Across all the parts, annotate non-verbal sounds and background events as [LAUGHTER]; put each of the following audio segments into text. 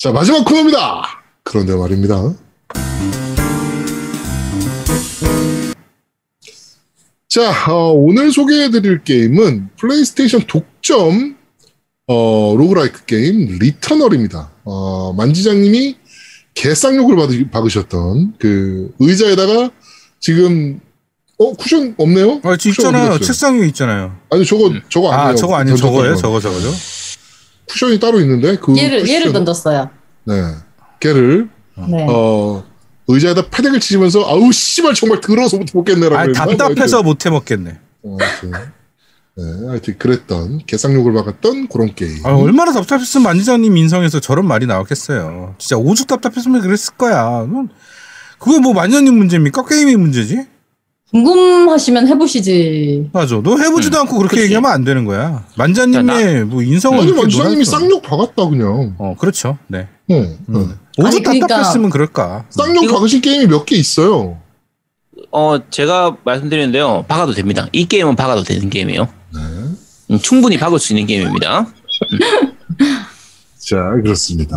자, 마지막 코너입니다. 그런데 말입니다. 자, 어, 오늘 소개해드릴 게임은 플레이스테이션 독점 어, roguelike 게임 Returnal입니다. 어, 만지장님이 개쌍욕을 받으, 박으셨던 그 의자에다가 지금 어 쿠션 없네요? 아, 쿠션 있잖아요. 책상 위에 있잖아요. 아니 저거 저거 아니에요. 아, 저거 아니에요. 저거예요? 거. 저거, 저거죠? 쿠션이 따로 있는데 그 얘를 얘를 쿠션- 던졌어요. 네 걔를 네. 어 의자에다 패덱을 치면서 아우 씨발 정말 더러워서부터 먹겠네라고 아? 답답해서 못 해 먹겠네. 어. 네, 하여튼 그랬던 개쌍욕을 박았던 그런 게임. 아, 얼마나 답답했으면 만지장님 인성에서 저런 말이 나왔겠어요. 진짜 오죽 답답했으면 그랬을 거야. 그건- 그게 뭐 만지장님 문제입니까? 게임의 문제지? 궁금하시면 해보시지. 맞아. 너 해보지도 않고 그렇게 그치. 얘기하면 안 되는 거야. 만지장님의 뭐 인성을 아니 놀았어. 쌍욕 박았다 그냥. 어, 그렇죠. 네. 어, 음. 네. 오죽 아니, 그러니까- 답답했으면 그럴까. 쌍욕 이거- 박으신 게임이 몇 개 있어요. 어, 제가 말씀드리는데요. 박아도 됩니다. 이 게임은 박아도 되는 게임이에요. 네. 음, 충분히 박을 수 있는 게임입니다. [LAUGHS] 자, 그렇습니다.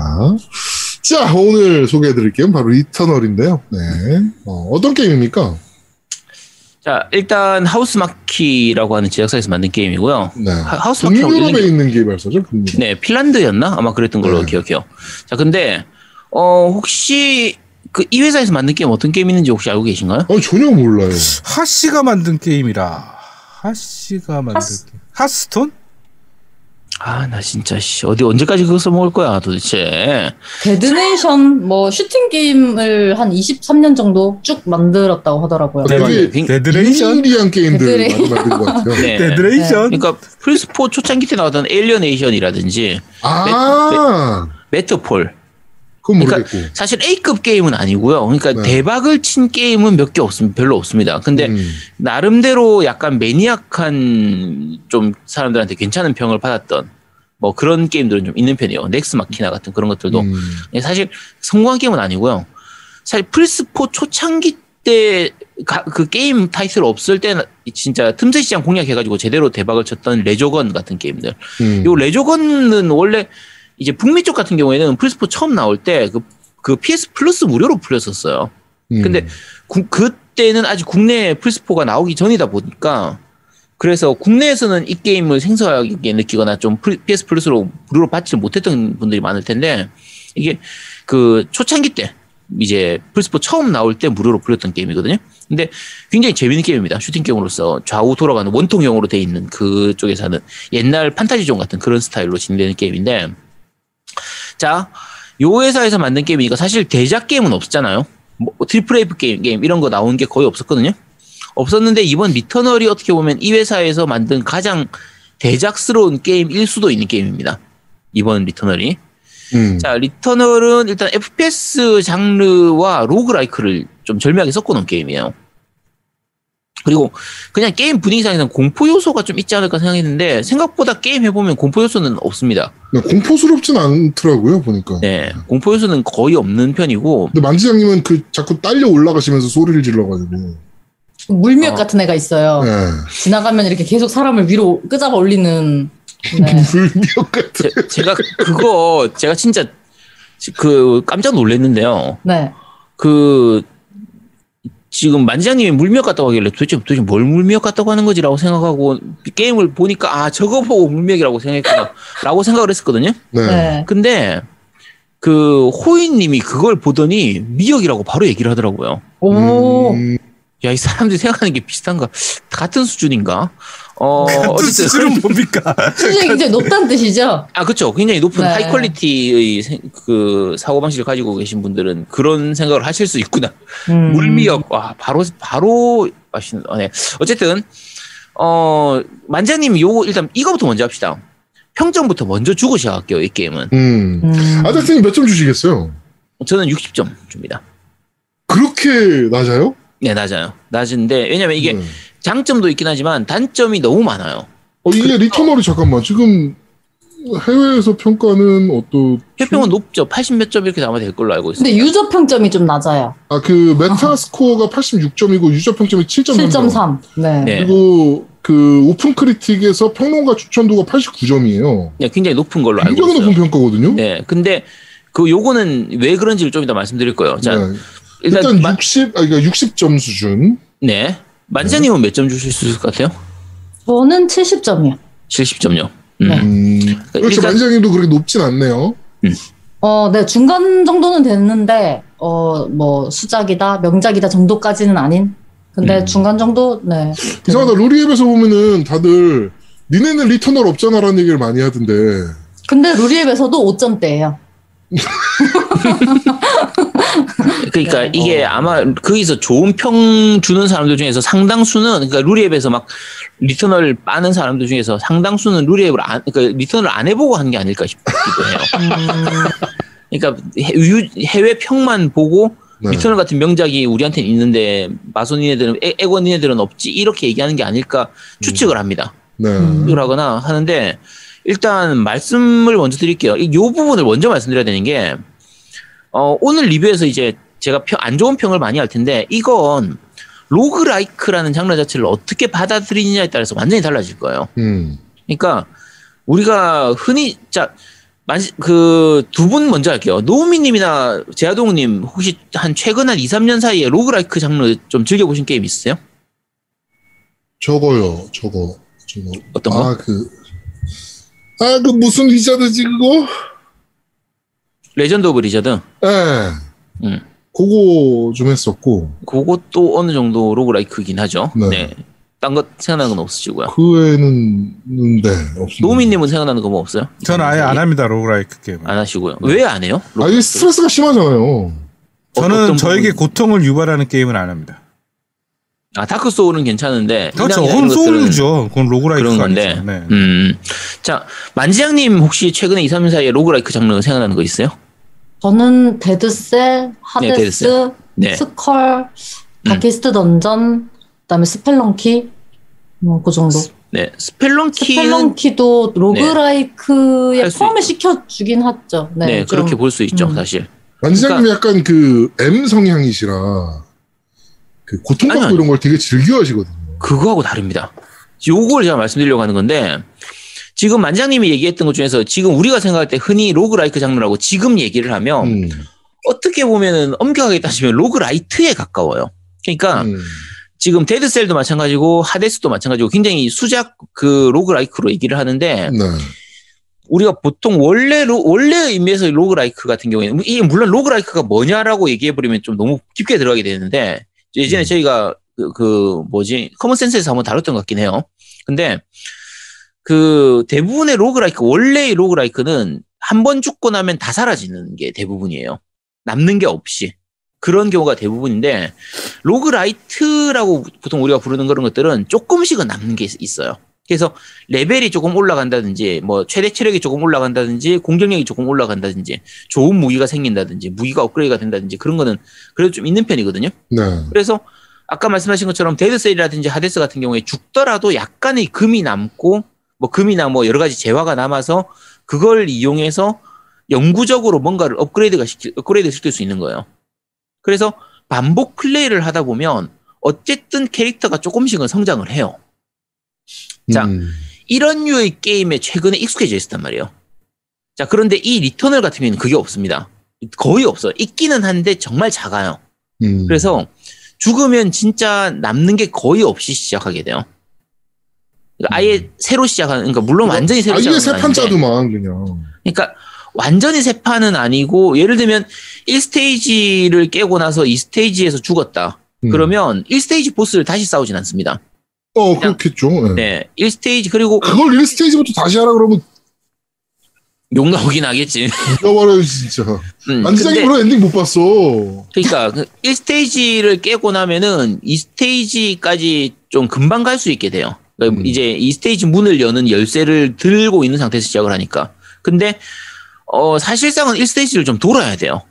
자, 오늘 소개해드릴 게임은 바로 리터널인데요. 네. 어, 어떤 게임입니까? 자, 일단 Housemarque라고 하는 제작사에서 만든 게임이고요. 네. 하- Housemarque라고 북유럽에 있는 개발사죠, 북유럽. 네, 핀란드였나? 아마 그랬던 걸로 네. 기억해요. 자, 근데 어, 혹시 그 이 회사에서 만든 게임 어떤 게임 있는지 혹시 알고 계신가요? 아니, 전혀 몰라요. 하씨가 만든 게임이라. 하씨가 만든 하스- 게임. 하스톤? 아, 나 진짜 씨, 어디 언제까지 그거 써먹을 거야, 도대체. Dead Nation 뭐 슈팅 게임을 한 23년 정도 쭉 만들었다고 하더라고요. 네, 되게 빙- 데드레이션? 미니리한 게임들 데드레- 많이 만든 것 같아요. 네. 데드레이션? 그러니까 플스4 초창기 때 나왔던 Alienation이라든지 아, Matterfall 그건 그러니까 모르겠고. 사실 A급 게임은 아니고요. 그러니까 네. 대박을 친 게임은 몇 개 없습니다. 별로 없습니다. 근데 음. 나름대로 약간 maniac한 좀 사람들한테 괜찮은 평을 받았던 뭐 그런 게임들은 좀 있는 편이에요. 넥스 마키나 같은 그런 것들도 음. 예, 사실 성공한 게임은 아니고요. 사실 플스4 초창기 때 그 게임 타이틀 없을 때는 진짜 틈새 시장 공략해가지고 제대로 대박을 쳤던 레소건 같은 게임들. 음. 요 레소건은 원래 이제 북미 쪽 같은 경우에는 플스4 처음 나올 때그 그 PS Plus 무료로 풀렸었어요. 음. 근데 구- 그때는 아직 국내에 플스4가 나오기 전이다 보니까 그래서 국내에서는 이 게임을 생소하게 느끼거나 좀 플- PS Plus로 무료로 받지 못했던 분들이 많을 텐데 이게 그 초창기 때 이제 플스4 처음 나올 때 무료로 풀렸던 게임이거든요. 근데 굉장히 재밌는 게임입니다. 슈팅 게임으로서 좌우 돌아가는 원통형으로 돼 있는 그쪽에서 하는 옛날 판타지존 같은 그런 스타일로 진행되는 게임인데 자, 요 회사에서 만든 게임이니까 사실 대작 게임은 없었잖아요. 뭐 triple A 게임, 게임 이런 거 나온 게 거의 없었거든요. 없었는데 이번 리터널이 어떻게 보면 이 회사에서 만든 가장 대작스러운 게임일 수도 있는 게임입니다. 이번 리터널이. 음. 자, 리터널은 일단 FPS 장르와 roguelike를 좀 절묘하게 섞어놓은 게임이에요. 그리고 그냥 게임 분위기상에서는 공포 요소가 좀 있지 않을까 생각했는데 생각보다 게임 해보면 공포 요소는 없습니다. 네, 공포스럽진 않더라고요, 보니까. 네, 공포 요소는 거의 없는 편이고 근데 만지장님은 그 자꾸 딸려 올라가시면서 소리를 질러가지고. 물미역 어. 같은 애가 있어요. 네. 지나가면 이렇게 계속 사람을 위로 끄잡아 올리는. 네. [LAUGHS] 불미역 같은. 제, 제가 그거 제가 진짜 그 깜짝 놀랐는데요. 네. 그 지금 만지장님이 물미역 같다고 하길래 도대체 도대체 뭘 물미역 같다고 하는 거지라고 생각하고 게임을 보니까 아 저거 보고 물미역이라고 생각했구나라고 [LAUGHS] 생각을 했었거든요. 네. 네. 근데 그 호인님이 그걸 보더니 미역이라고 바로 얘기를 하더라고요. 오. 음, 야이 사람들이 생각하는 게 비슷한가 같은 수준인가? 어 같은 어쨌든 수준은 뭡니까? [LAUGHS] 수준이 굉장히 높다는 뜻이죠? 아, 그렇죠. 굉장히 높은 네. high quality의 생- 그 사고 방식을 가지고 계신 분들은 그런 생각을 하실 수 있구나. 음. 물미역 와 바로 바로 맛있는. 어, 네. 어쨌든 어 만장님 요 일단 이거부터 먼저 합시다. 평점부터 먼저 주고 시작할게요. 이 게임은 음. 음. 아저씨님 몇 점 주시겠어요? 저는 60점 줍니다. 그렇게 낮아요? 네 낮아요. 낮은데 왜냐면 이게 네. 장점도 있긴 하지만 단점이 너무 많아요. 어, 이게 리터널이 잠깐만 지금 해외에서 평가는 어떤 해외 평은 높죠. 80 몇 점 이렇게 아마 될 걸로 알고 있어요. 근데 유저 평점이 좀 낮아요. 아 그 Metascore가 86점이고 유저 평점이 7.3점 7.3. 네. 네. 그리고 그 오픈 크리틱에서 평론가 추천도가 89점이에요. 네, 굉장히 높은 걸로 알고 굉장히 있어요. 높은 평가거든요. 네, 근데 그 요거는 왜 그런지를 좀 이따 말씀드릴 거예요. 자, 네. 일단, 일단 마- 60, 아, 그러니까 60점 수준. 네. 만지장님은 몇 점 주실 수 있을 것 같아요? 저는 70점이요. 70점요. 음. 네. 음, 일단- 만지장님도 그렇게 높진 않네요. 어, 네, 중간 정도는 됐는데, 어, 뭐, 수작이다, 명작이다 정도까지는 아닌. 근데 음. 중간 정도, 네. 이상하다. 루리웹에서 보면은 다들 니네는 리터널 없잖아라는 얘기를 많이 하던데. 근데 루리웹에서도 5점대예요. [LAUGHS] 그러니까 네. 이게 아마 거기서 좋은 평 주는 사람들 중에서 상당수는 그러니까 루리웹에서 막 리터널 빠는 사람들 중에서 상당수는 루리웹을 안 그러니까 리터널을 안 해보고 한 게 아닐까 싶기도 해요. 그러니까 해- 유- 해외 평만 보고 네. 리터널 같은 명작이 우리한테는 있는데 마소니네들은 엑- 엑박 니네들은 없지 이렇게 얘기하는 게 아닐까 추측을 합니다. 네. 음. 추측을 하거나 하는데 일단 말씀을 먼저 드릴게요. 이요 부분을 먼저 말씀드려야 되는 게 어, 오늘 리뷰에서 이제 제가 평- 안 좋은 평을 많이 할 텐데 이건 roguelike라는 장르 자체를 어떻게 받아들이느냐에 따라서 완전히 달라질 거예요. 음. 그러니까 우리가 흔히 자 그 두 분 먼저 할게요. 노우미님이나 제아동님 혹시 한 최근 한 2, 3년 사이에 roguelike 장르 좀 즐겨보신 게임 있으세요? 저거요. 저거. 저거. 어떤 거? 아, 그. 아, 그 무슨 리자드지, 그거? 레전드 오브 리저드. 예. 음. 그거 좀 했었고. 그것도 어느 정도 roguelike긴 하죠. 네. 네. 딴것 생각나는 건 없으시고요. 그 외에는, 네, 없습니다. 노우미님은 생각나는 거 뭐 없어요? 저는 아예 안 합니다 roguelike 게임. 안 하시고요. 왜안 해요? 아, 이게 스트레스가 심하잖아요. 저는 저에게 부분? 고통을 유발하는 게임은 안 합니다. 아 다크 소울은 괜찮은데 그렇죠. 그건 소울이죠. 그건 roguelike가 그런 건데. 네. 음. 자 만지장님 혹시 최근에 2, 3년 사이에 roguelike 장르 생각나는 거 있어요? 저는 데드셀, 하데스, 데드셀. 네. 스컬, 다키스트 던전, 그다음에 스펠런키, 뭐 그 정도. 네. 스펠런키는 스펠런키도 roguelike에 포함을 있죠. 시켜 주긴 하죠. 네, 네, 좀. 그렇게 볼 수 있죠, 음. 사실. 만지장님이 약간 그 M 성향이시라 그 고통받고 아니요, 아니요. 이런 걸 되게 즐겨 하시거든요. 그거하고 다릅니다. 요걸 제가 말씀드리려고 하는 건데, 지금 만장님이 얘기했던 것 중에서 지금 우리가 생각할 때 흔히 roguelike 장르라고 지금 얘기를 하면 음. 어떻게 보면은 엄격하게 따지면 roguelite에 가까워요. 그러니까 음. 지금 데드셀도 마찬가지고 하데스도 마찬가지고 굉장히 수작 그 roguelike로 얘기를 하는데 네. 우리가 보통 원래 로, 원래 의미에서 roguelike 같은 경우에는 이게 물론 roguelike가 뭐냐라고 얘기해 버리면 좀 너무 깊게 들어가게 되는데 예전에 음. 저희가 그, 그 뭐지 common sense에서 한번 다뤘던 것 같긴 해요. 근데 그 대부분의 roguelike 원래의 roguelike는 한 번 죽고 나면 다 사라지는 게 대부분이에요. 남는 게 없이 그런 경우가 대부분인데 roguelite라고 보통 우리가 부르는 그런 것들은 조금씩은 남는 게 있어요. 그래서 레벨이 조금 올라간다든지 뭐 최대 체력이 조금 올라간다든지 공격력이 조금 올라간다든지 좋은 무기가 생긴다든지 무기가 업그레이드가 된다든지 그런 거는 그래도 좀 있는 편이거든요. 네. 그래서 아까 말씀하신 것처럼 데드셀이라든지 하데스 같은 경우에 죽더라도 약간의 금이 남고 뭐 금이나 뭐 여러 가지 재화가 남아서 그걸 이용해서 영구적으로 뭔가를 업그레이드가 시키, 업그레이드 시킬 수 있는 거예요. 그래서 반복 플레이를 하다 보면 어쨌든 캐릭터가 조금씩은 성장을 해요. 자, 음. 이런 류의 게임에 최근에 익숙해져 있었단 말이에요. 자, 그런데 이 리터널 같은 경우에는 그게 없습니다. 거의 없어요. 있기는 한데 정말 작아요. 음. 그래서 죽으면 진짜 남는 게 거의 없이 시작하게 돼요. 그러니까 아예 새로 시작하는, 그러니까 물론 완전히 새로 아예 시작하는 새건 아닌데. 판자도만 그냥. 그러니까 완전히 새 판은 아니고 예를 들면 1스테이지를 깨고 나서 2스테이지에서 죽었다. 음. 그러면 1스테이지 보스를 다시 싸우진 않습니다. 어 그렇겠죠. 네. 네. 1스테이지 그리고 그걸 1스테이지부터 다시 하라 그러면 욕 나오긴 하겠지. 죽여버려요 진짜. 음, 근데- 그런 엔딩 못 봤어. 그러니까 그 1스테이지를 깨고 나면은 2스테이지까지 좀 금방 갈 수 있게 돼요. 그러니까 음. 이제 2스테이지 문을 여는 열쇠를 들고 있는 상태에서 시작을 하니까. 근데 어 사실상은 1스테이지를 좀 돌아야 돼요.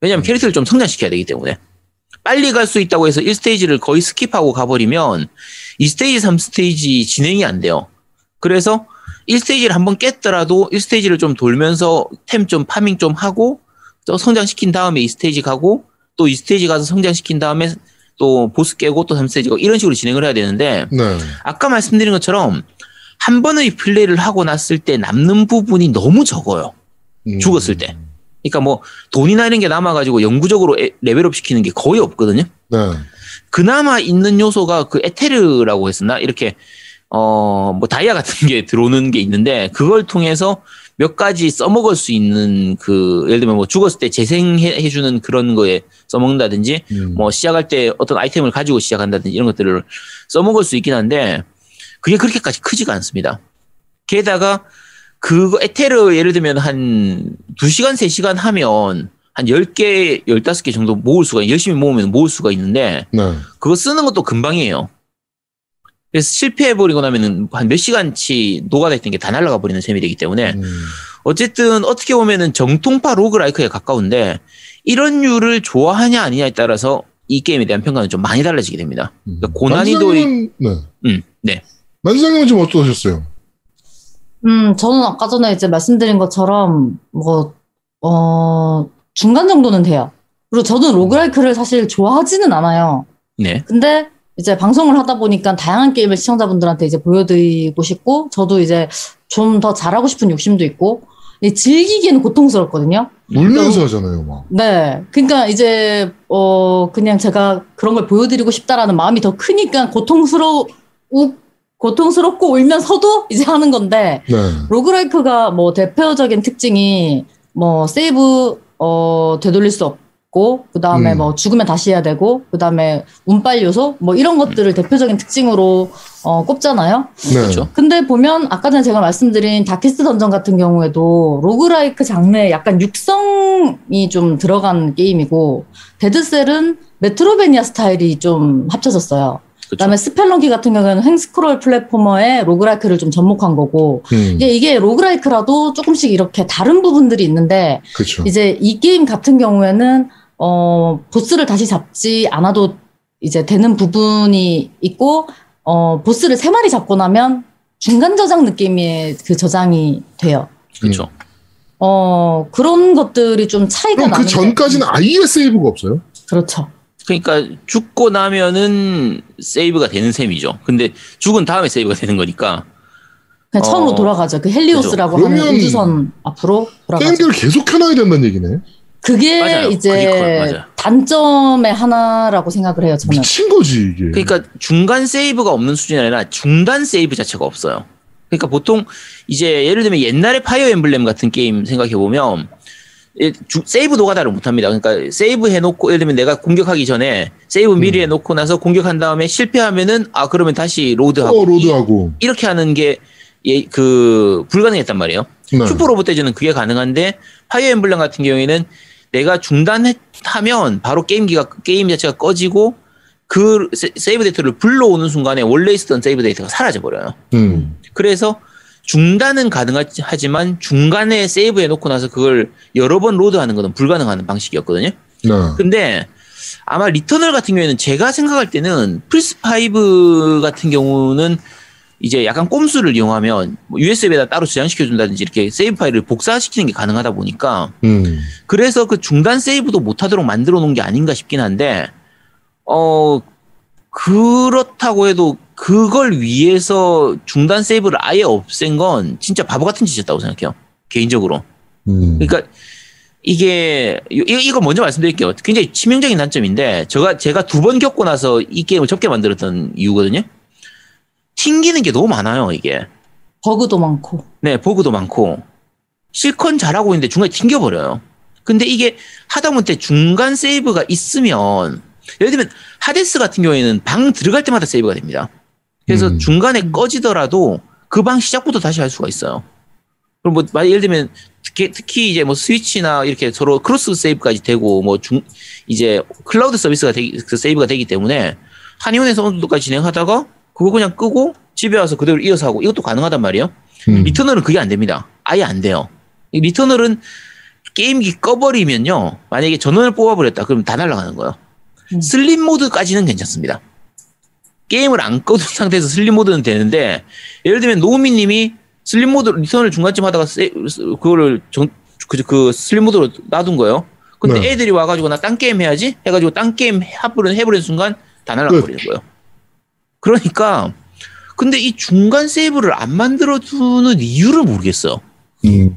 왜냐면 캐릭터를 좀 성장시켜야 되기 때문에. 빨리 갈 수 있다고 해서 1스테이지를 거의 skip하고 가버리면 2스테이지, 3스테이지 진행이 안 돼요. 그래서 1스테이지를 한번 깼더라도 1스테이지를 좀 돌면서 템 좀 farming 좀 하고 또 성장시킨 다음에 2스테이지 가고 또 2스테이지 가서 성장시킨 다음에 또 보스 깨고 또 3스테이지 가고 이런 식으로 진행을 해야 되는데 네. 아까 말씀드린 것처럼 한 번의 플레이를 하고 났을 때 남는 부분이 너무 적어요. 음. 죽었을 때. 그러니까 뭐 돈이나 이런 게 남아가지고 영구적으로 에- 레벨업 시키는 게 거의 없거든요. 네. 그나마 있는 요소가 그 에테르라고 했었나 이렇게 어 뭐 다이아 같은 게 들어오는 게 있는데 그걸 통해서 몇 가지 써먹을 수 있는 그 예를 들면 뭐 죽었을 때 재생해 주는 그런 거에 써먹는다든지 음. 뭐 시작할 때 어떤 아이템을 가지고 시작한다든지 이런 것들을 써먹을 수 있긴 한데 그게 그렇게까지 크지가 않습니다. 게다가 그거 에테르 예를 들면 한 2시간 3시간 하면 한 10개, 15개 정도 모을 수가 열심히 모으면 모을 수가 있는데 네. 그거 쓰는 것도 금방이에요. 그래서 실패해버리고 나면은 한 몇 시간치 노가다 있던 게 다 날아가 버리는 셈이 되기 때문에 음. 어쨌든 어떻게 보면은 정통파 로그라이크에 가까운데 이런 류를 좋아하냐 아니냐에 따라서 이 게임에 대한 평가는 좀 많이 달라지게 됩니다. 그러니까 고난이도의 네. 음, 네. 만지장님은 좀 어떠셨어요? 음, 저는 아까 전에 이제 말씀드린 것처럼, 뭐, 어, 중간 정도는 돼요. 그리고 저는 로그라이크를 사실 좋아하지는 않아요. 네. 근데 이제 방송을 하다 보니까 다양한 게임을 시청자분들한테 이제 보여드리고 싶고, 저도 이제 좀 더 잘하고 싶은 욕심도 있고, 이 즐기기에는 고통스럽거든요. 울면서 하잖아요, 막. 네. 그러니까 이제, 어, 그냥 제가 그런 걸 보여드리고 싶다라는 마음이 더 크니까 고통스러워, 우, 고통스럽고 울면서도 이제 하는 건데, 네. roguelike가 뭐 대표적인 특징이 뭐 세이브 어 되돌릴 수 없고 그 다음에 음. 뭐 죽으면 다시 해야 되고 그 다음에 운빨 요소 뭐 이런 것들을 대표적인 특징으로 어 꼽잖아요. 네. 그렇죠. 근데 보면 아까 전에 제가 말씀드린 다키스트 던전 같은 경우에도 roguelike 장르에 약간 육성이 좀 들어간 게임이고 데드셀은 metroidvania 스타일이 좀 합쳐졌어요. 그다음에 스펠런키 같은 경우에는 횡스크롤 플랫포머에 roguelike를 좀 접목한 거고 음. 이게, 이게 roguelike라도 조금씩 이렇게 다른 부분들이 있는데 그렇죠. 이제 이 게임 같은 경우에는 어 보스를 다시 잡지 않아도 이제 되는 부분이 있고 어 보스를 세 마리 잡고 나면 중간 저장 느낌의 그 저장이 돼요. 그렇죠. 어 그런 것들이 좀 차이가 그럼 그 나는데 전까지는 아예 세이브가 없어요? 그렇죠. 그러니까 죽고 나면은 세이브가 되는 셈이죠. 근데 죽은 다음에 세이브가 되는 거니까 그냥 어, 처음으로 돌아가죠. 그 헬리오스라고 그죠. 하는 우주선 앞으로 돌아가죠. 게임들을 계속 해놔야 된다는 얘기네. 그게 맞아요. 이제. 단점의 하나라고 생각을 해요. 저는. 미친 거지, 이게. 그러니까 중간 세이브가 없는 수준이 아니라 중단 세이브 자체가 없어요. 그러니까 보통 이제 예를 들면 옛날에 파이어 엠블렘 같은 게임 생각해 보면 세이브 노가다를 못 합니다. 그러니까 세이브 해놓고 예를 들면 내가 공격하기 전에 세이브 미리 해놓고 나서 공격한 다음에 실패하면은 아 그러면 다시 load하고 어, load하고. 이, 렇게 하는 게 예, 그 불가능했단 말이에요. 네. 슈퍼 로봇 대전은 그게 가능한데 파이어 엠블렘 같은 경우에는 내가 중단하면 바로 게임기가 게임 자체가 꺼지고 그 세- 세이브 데이터를 불러오는 순간에 원래 있었던 세이브 데이터가 사라져 버려요. 음. 그래서 중단은 가능하지만 중간에 세이브 해놓고 나서 그걸 여러 번 load하는 것은 불가능한 방식이었거든요. 네. 근데 아마 리터널 같은 경우에는 제가 생각할 때는 플스5 같은 경우는 이제 약간 꼼수를 이용하면 뭐 USB에다 따로 저장시켜준다든지 이렇게 세이브 파일을 복사시키는 게 가능하다 보니까 음. 그래서 그 중단 세이브도 못하도록 만들어 놓은 게 아닌가 싶긴 한데 어 그렇다고 해도 그걸 위해서 중단 세이브를 아예 없앤 건 진짜 바보 같은 짓이었다고 생각해요 개인적으로 음. 그러니까 이게 이- 이거 먼저 말씀드릴게요. 굉장히 치명적인 단점인데 제가 제가 두 번 겪고 나서 이 게임을 접게 만들었던 이유거든요. 튕기는 게 너무 많아요 이게. 버그도 많고. 네 버그도 많고 실컷 잘하고 있는데 중간에 튕겨버려요. 근데 이게 하다못해 중간 세이브가 있으면 예를 들면 하데스 같은 경우에는 방 들어갈 때마다 세이브가 됩니다. 그래서 음. 중간에 꺼지더라도 그 방 시작부터 다시 할 수가 있어요. 그럼 뭐 만약 예를 들면 특히, 특히 이제 뭐 스위치나 이렇게 서로 cross save까지 되고 뭐 중 이제 클라우드 서비스가 되기 그 세이브가 되기 때문에 한의원에서 어느 정도까지 진행하다가 그거 그냥 끄고 집에 와서 그대로 이어서 하고 이것도 가능하단 말이에요. 음. 리터널은 그게 안 됩니다. 아예 안 돼요. 이 리터널은 게임기 꺼버리면요. 만약에 전원을 뽑아버렸다. 그럼 다 날아가는 거예요. 음. sleep mode까지는 괜찮습니다. 게임을 안 꺼둔 [LAUGHS] 상태에서 sleep mode는 되는데 예를 들면 노우미 님이 sleep mode 리터널을 중간쯤 하다가 세, 그거를 정, 그, 그 sleep mode로 놔둔 거예요. 근데 네. 애들이 와가지고 나 딴 게임 해야지 해가지고 딴 게임 합부를 해버리는 순간 다 날아가 버리는 거예요. 그러니까 근데 이 중간 세이브를 안 만들어 두는 이유를 모르겠어요. 음.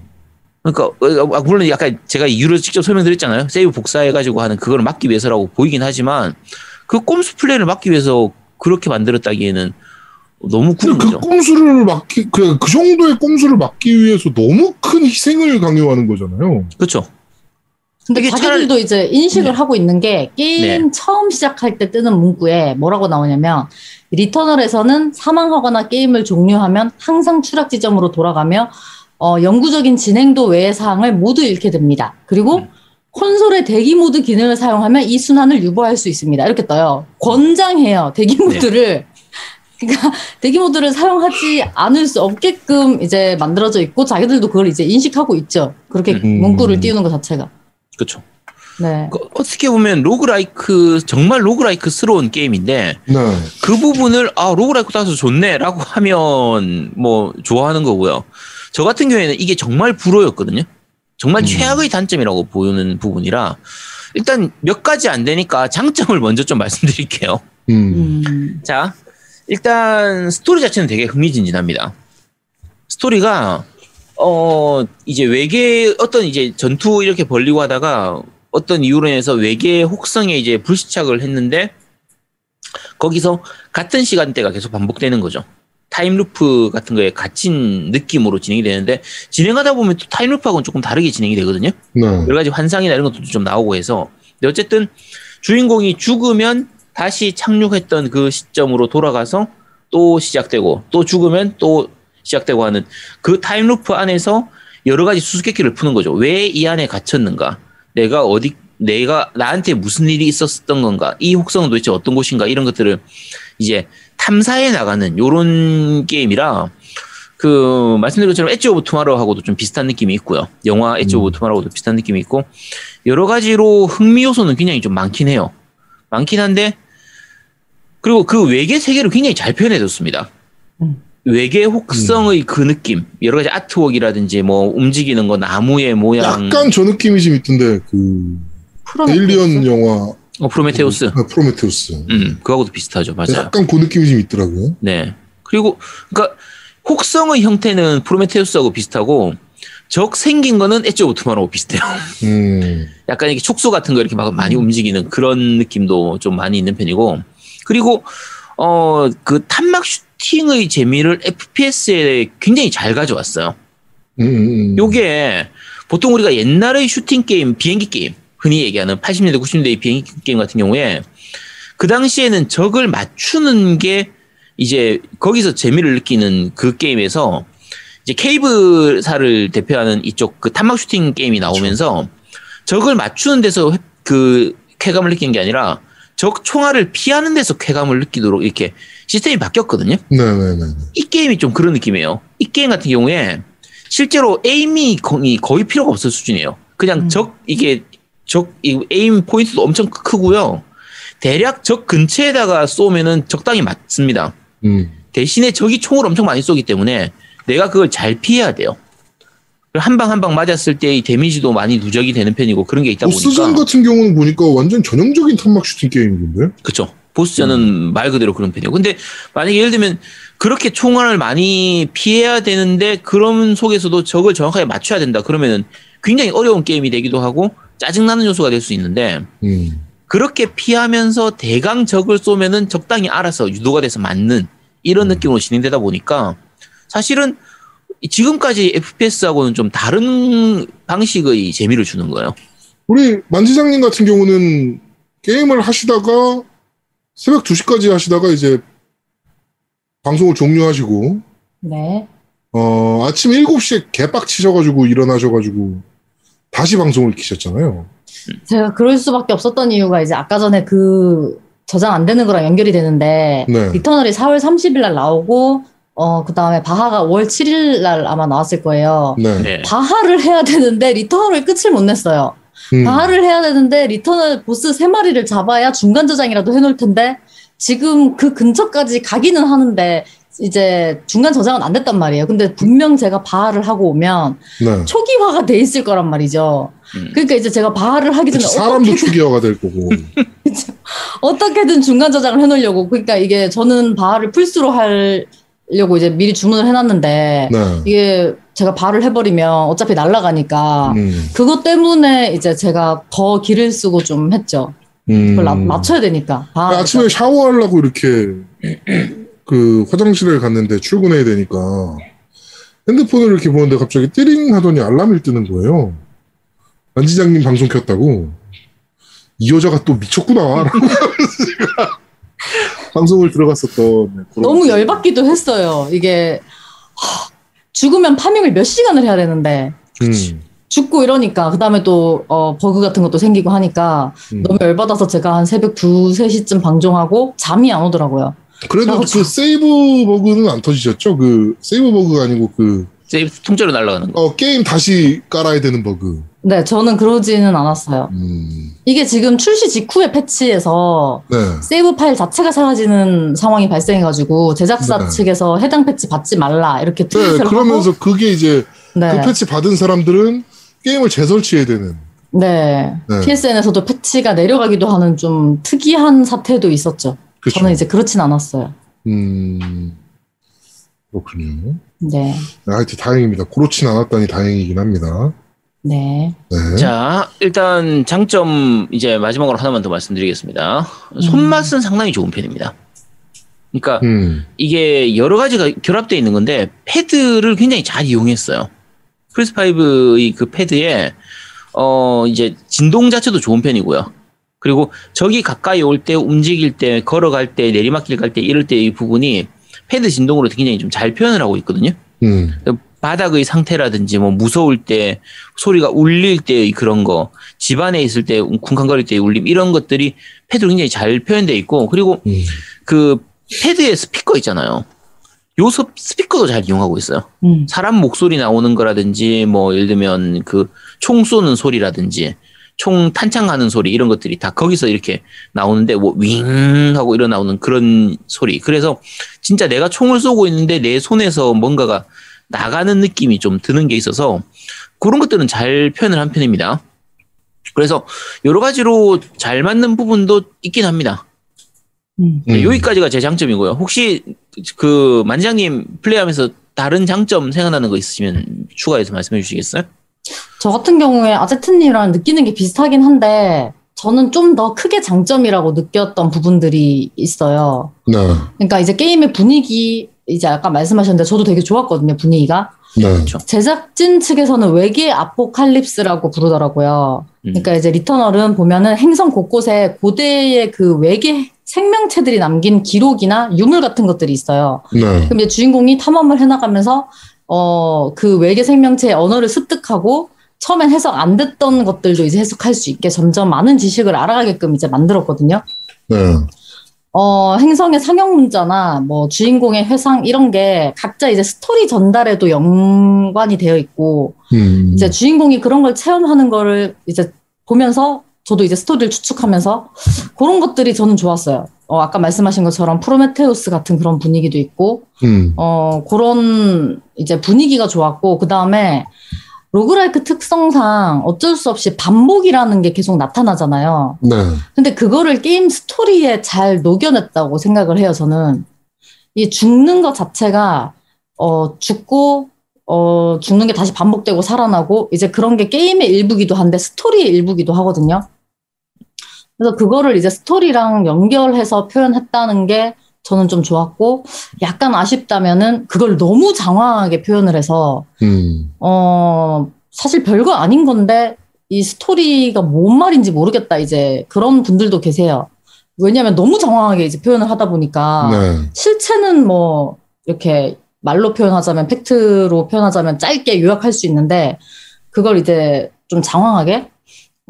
그러니까 어, 아, 물론 약간 제가 이유를 직접 설명드렸잖아요. 세이브 복사해가지고 하는 그걸 막기 위해서라고 보이긴 하지만 그 꼼수 플레이를 막기 위해서 그렇게 만들었다기에는 너무 구린 그 거죠. 꼼수를 막기 그, 그 정도의 꼼수를 막기 위해서 너무 큰 희생을 강요하는 거잖아요. 그렇죠. 근데 자기들도 이제 인식을 네. 하고 있는 게 게임 네. 처음 시작할 때 뜨는 문구에 뭐라고 나오냐면 리터널에서는 사망하거나 게임을 종료하면 항상 추락 지점으로 돌아가며 어, 영구적인 진행도 외의 사항을 모두 잃게 됩니다. 그리고 음. 콘솔의 대기 모드 기능을 사용하면 이 순환을 유보할 수 있습니다. 이렇게 떠요. 권장해요. 대기 네. 모드를. 그러니까 대기 모드를 사용하지 않을 수 없게끔 이제 만들어져 있고 자기들도 그걸 이제 인식하고 있죠. 그렇게 음. 문구를 띄우는 것 자체가. 그렇죠. 네. 그 어떻게 보면 roguelike 정말 roguelike스러운 게임인데 네. 그 부분을 아 roguelike 따서 좋네라고 하면 뭐 좋아하는 거고요. 저 같은 경우에는 이게 정말 불호였거든요. 정말 음. 최악의 단점이라고 보이는 부분이라 일단 몇 가지 안 되니까 장점을 먼저 좀 [LAUGHS] 말씀드릴게요. 음. 음. 자, 일단 스토리 자체는 되게 흥미진진합니다. 스토리가 어 이제 외계 어떤 이제 전투 이렇게 벌리고 하다가 어떤 이유로 인해서 외계 혹성에 이제 불시착을 했는데 거기서 같은 시간대가 계속 반복되는 거죠. time loop 같은 거에 갇힌 느낌으로 진행이 되는데 진행하다 보면 또 time loop하고는 조금 다르게 진행이 되거든요. 네. 여러 가지 환상이나 이런 것도 좀 나오고 해서 근데 어쨌든 주인공이 죽으면 다시 착륙했던 그 시점으로 돌아가서 또 시작되고 또 죽으면 또 시작되고 하는 그 time loop 안에서 여러 가지 수수께끼를 푸는 거죠. 왜 이 안에 갇혔는가? 내가 어디 내가 나한테 무슨 일이 있었던 건가? 이 혹성은 도대체 어떤 곳인가? 이런 것들을 이제 탐사해 나가는 요런 게임이라 그 말씀드린 것처럼 Edge of Tomorrow하고도 좀 비슷한 느낌이 있고요. 영화 Edge of Tomorrow도 비슷한 느낌이 있고 여러 가지로 흥미 요소는 굉장히 좀 많긴 해요. 많긴 한데 그리고 그 외계 세계를 굉장히 잘 표현해줬습니다. 음. 외계 혹성의 그 느낌, 여러 가지 artwork이라든지 뭐 움직이는 거 나무의 모양, 약간 저 느낌이 좀 있던데 그 에일리언 영화 어, 프로메테우스, 아, 프로메테우스. 음, 그거하고도 비슷하죠, 맞아요. 약간 그 느낌이 좀 있더라고요. 네. 그리고 그러니까 혹성의 형태는 프로메테우스하고 비슷하고 적 생긴 거는 Edge of Tomorrow 비슷해요. 음. [LAUGHS] 약간 이렇게 촉수 같은 거 이렇게 막 많이 움직이는 그런 느낌도 좀 많이 있는 편이고 그리고 어 그 탄막 슈팅의 재미를 FPS에 굉장히 잘 가져왔어요. 음, 음, 음. 요게 보통 우리가 옛날의 슈팅 게임, 비행기 게임, 흔히 얘기하는 80년대, 90년대의 비행기 게임 같은 경우에 그 당시에는 적을 맞추는 게 이제 거기서 재미를 느끼는 그 게임에서 이제 케이브사를 대표하는 이쪽 그 탄막 슈팅 게임이 나오면서 적을 맞추는 데서 회- 그 쾌감을 느끼는 게 아니라 적 총알을 피하는 데서 쾌감을 느끼도록 이렇게 시스템이 바뀌었거든요. 네네네. 이 게임이 좀 그런 느낌이에요. 이 게임 같은 경우에 실제로 aim이 거의, 거의 필요가 없을 수준이에요. 그냥 음. 적 이게 적 이 aim point도 엄청 크고요. 대략 적 근처에다가 쏘면은 적당히 맞습니다. 음. 대신에 적이 총을 엄청 많이 쏘기 때문에 내가 그걸 잘 피해야 돼요. 한 방 한 방 맞았을 때의 데미지도 많이 누적이 되는 편이고 그런 게 있다 보스전 보니까 같은 경우는 보니까 완전 전형적인 탐막 슈팅 게임인데. 그쵸. 보스전은 말 그대로 그런 편이에요. 근데 만약에 예를 들면 그렇게 총알을 많이 피해야 되는데 그런 속에서도 적을 정확하게 맞춰야 된다. 그러면은 굉장히 어려운 게임이 되기도 하고 짜증나는 요소가 될 수 있는데 음. 그렇게 피하면서 대강 적을 쏘면은 적당히 알아서 유도가 돼서 맞는 이런 음. 느낌으로 진행되다 보니까 사실은 지금까지 FPS하고는 좀 다른 방식의 재미를 주는 거예요. 우리 만지장님 같은 경우는 게임을 하시다가 새벽 2시까지 하시다가 이제 방송을 종료하시고 네. 어, 아침 7시에 개빡 치셔가지고 일어나셔가지고 다시 방송을 키셨잖아요. 제가 그럴 수밖에 없었던 이유가 이제 아까 전에 그 저장 안 되는 거랑 연결이 되는데 네. 리터널이 4월 30일 날 나오고 어 그 다음에 바하가 5월 7일 날 아마 나왔을 거예요. 네. 네. 바하를 해야 되는데 리터널을 끝을 못 냈어요. 음. 바하를 해야 되는데 리터널 보스 세 마리를 잡아야 중간 저장이라도 해놓을 텐데 지금 그 근처까지 가기는 하는데 이제 중간 저장은 안 됐단 말이에요. 근데 분명 제가 바하를 하고 오면 네. 초기화가 돼 있을 거란 말이죠. 음. 그러니까 이제 제가 바하를 하기 전에 사람도 어떻게든, 추기화가 될 거고. [LAUGHS] 어떻게든 중간 저장을 해놓으려고. 그러니까 이게 저는 바하를 풀스로 하려고 이제 미리 주문을 해놨는데 네. 이게 제가 발을 해버리면 어차피 날아가니까 음. 그것 때문에 이제 제가 더 기를 쓰고 좀 했죠. 음. 그걸 나- 맞춰야 되니까. 아, 아침에 샤워하려고 이렇게 그 화장실에 갔는데 출근해야 되니까 핸드폰을 이렇게 보는데 갑자기 띠링 하더니 알람이 뜨는 거예요. 안지장님 방송 켰다고. 이 여자가 또 미쳤구나. [LAUGHS] 라고 제가 방송을 들어갔었던. 네, 너무 열받기도 했어요. 이게 하, 죽으면 farming을 몇 시간을 해야 되는데 음, 죽고 이러니까 그 다음에 또 어, 버그 같은 것도 생기고 하니까 음. 너무 열받아서 제가 한 새벽 2, 3시쯤 방종하고 잠이 안 오더라고요. 그래도 그 참- 세이브 버그는 안 터지셨죠? 그 세이브 버그가 아니고 그 세이브 통째로 날아가는 거. 어, 게임 다시 깔아야 되는 버그. 네, 저는 그러지는 않았어요. 음, 이게 지금 출시 직후에 패치에서 네. 세이브 파일 자체가 사라지는 상황이 발생해가지고 제작사 네. 측에서 해당 패치 받지 말라 이렇게 네, 트윗을 그러면서 그게 이제 하고 네, 그 패치 받은 사람들은 게임을 재설치해야 되는. 네. 네. PSN에서도 패치가 내려가기도 하는 좀 특이한 사태도 있었죠. 그렇죠. 저는 이제 그렇진 않았어요. 음, 그렇군요. 네, 네, 하여튼 다행입니다. 그렇진 않았다니 다행이긴 합니다. 네. 네. 자, 일단 장점 이제 마지막으로 하나만 더 말씀드리겠습니다. 손맛은 상당히 좋은 편입니다. 그러니까 음, 이게 여러 가지가 결합되어 있는 건데 패드를 굉장히 잘 이용했어요. 플스5의 그 패드에 어 이제 진동 자체도 좋은 편이고요. 그리고 적이 가까이 올 때 움직일 때 걸어갈 때 내리막길 갈 때 이럴 때 이 부분이 패드 진동으로 굉장히 좀 잘 표현을 하고 있거든요. 음, 바닥의 상태라든지 뭐 무서울 때 소리가 울릴 때 그런 거 집안에 있을 때 쿵쾅거릴 때 울림 이런 것들이 패드로 굉장히 잘 표현되어 있고 그리고 음. 그 패드에 스피커 있잖아요. 요 스- 스피커도 잘 이용하고 있어요. 음, 사람 목소리 나오는 거라든지 뭐 예를 들면 그 총 쏘는 소리라든지 총 탄창하는 소리 이런 것들이 다 거기서 이렇게 나오는데 뭐 윙 하고 일어 나오는 그런 소리. 그래서 진짜 내가 총을 쏘고 있는데 내 손에서 뭔가가 나가는 느낌이 좀 드는 게 있어서 그런 것들은 잘 표현을 한 편입니다. 그래서 여러 가지로 잘 맞는 부분도 있긴 합니다. 음. 네, 음. 여기까지가 제 장점이고요. 혹시 그 만장님 플레이하면서 다른 장점 생각나는 거 있으시면 추가해서 말씀해 주시겠어요? 저 같은 경우에 아제트님이랑 느끼는 게 비슷하긴 한데 저는 좀 더 크게 장점이라고 느꼈던 부분들이 있어요. 네, 그러니까 이제 게임의 분위기 이제 아까 말씀하셨는데 저도 되게 좋았거든요 분위기가. 네, 그렇죠. 제작진 측에서는 외계 아포칼립스라고 부르더라고요. 음. 그러니까 이제 리터널은 보면은 행성 곳곳에 고대의 그 외계 생명체들이 남긴 기록이나 유물 같은 것들이 있어요. 네, 그럼 이제 주인공이 탐험을 해나가면서 어 그 외계 생명체의 언어를 습득하고 처음엔 해석 안 됐던 것들도 이제 해석할 수 있게 점점 많은 지식을 알아가게끔 이제 만들었거든요. 네, 어, 행성의 상형 문자나 뭐 주인공의 회상 이런 게 각자 이제 스토리 전달에도 연관이 되어 있고 음, 이제 주인공이 그런 걸 체험하는 거를 이제 보면서 저도 이제 스토리를 추측하면서 그런 것들이 저는 좋았어요. 어, 아까 말씀하신 것처럼 프로메테우스 같은 그런 분위기도 있고 음, 어, 그런 이제 분위기가 좋았고, 그 다음에 roguelike 특성상 어쩔 수 없이 반복이라는 게 계속 나타나잖아요. 네, 근데 그거를 게임 스토리에 잘 녹여냈다고 생각을 해요, 저는. 이 죽는 것 자체가, 어, 죽고, 어, 죽는 게 다시 반복되고 살아나고, 이제 그런 게 게임의 일부기도 한데 스토리의 일부기도 하거든요. 그래서 그거를 이제 스토리랑 연결해서 표현했다는 게 저는 좀 좋았고, 약간 아쉽다면은 그걸 너무 장황하게 표현을 해서, 음, 어, 사실 별거 아닌 건데, 이 스토리가 뭔 말인지 모르겠다, 이제. 그런 분들도 계세요. 왜냐면 너무 장황하게 이제 표현을 하다 보니까, 네, 실체는 뭐, 이렇게 말로 표현하자면, 팩트로 표현하자면 짧게 요약할 수 있는데, 그걸 이제 좀 장황하게, 뭐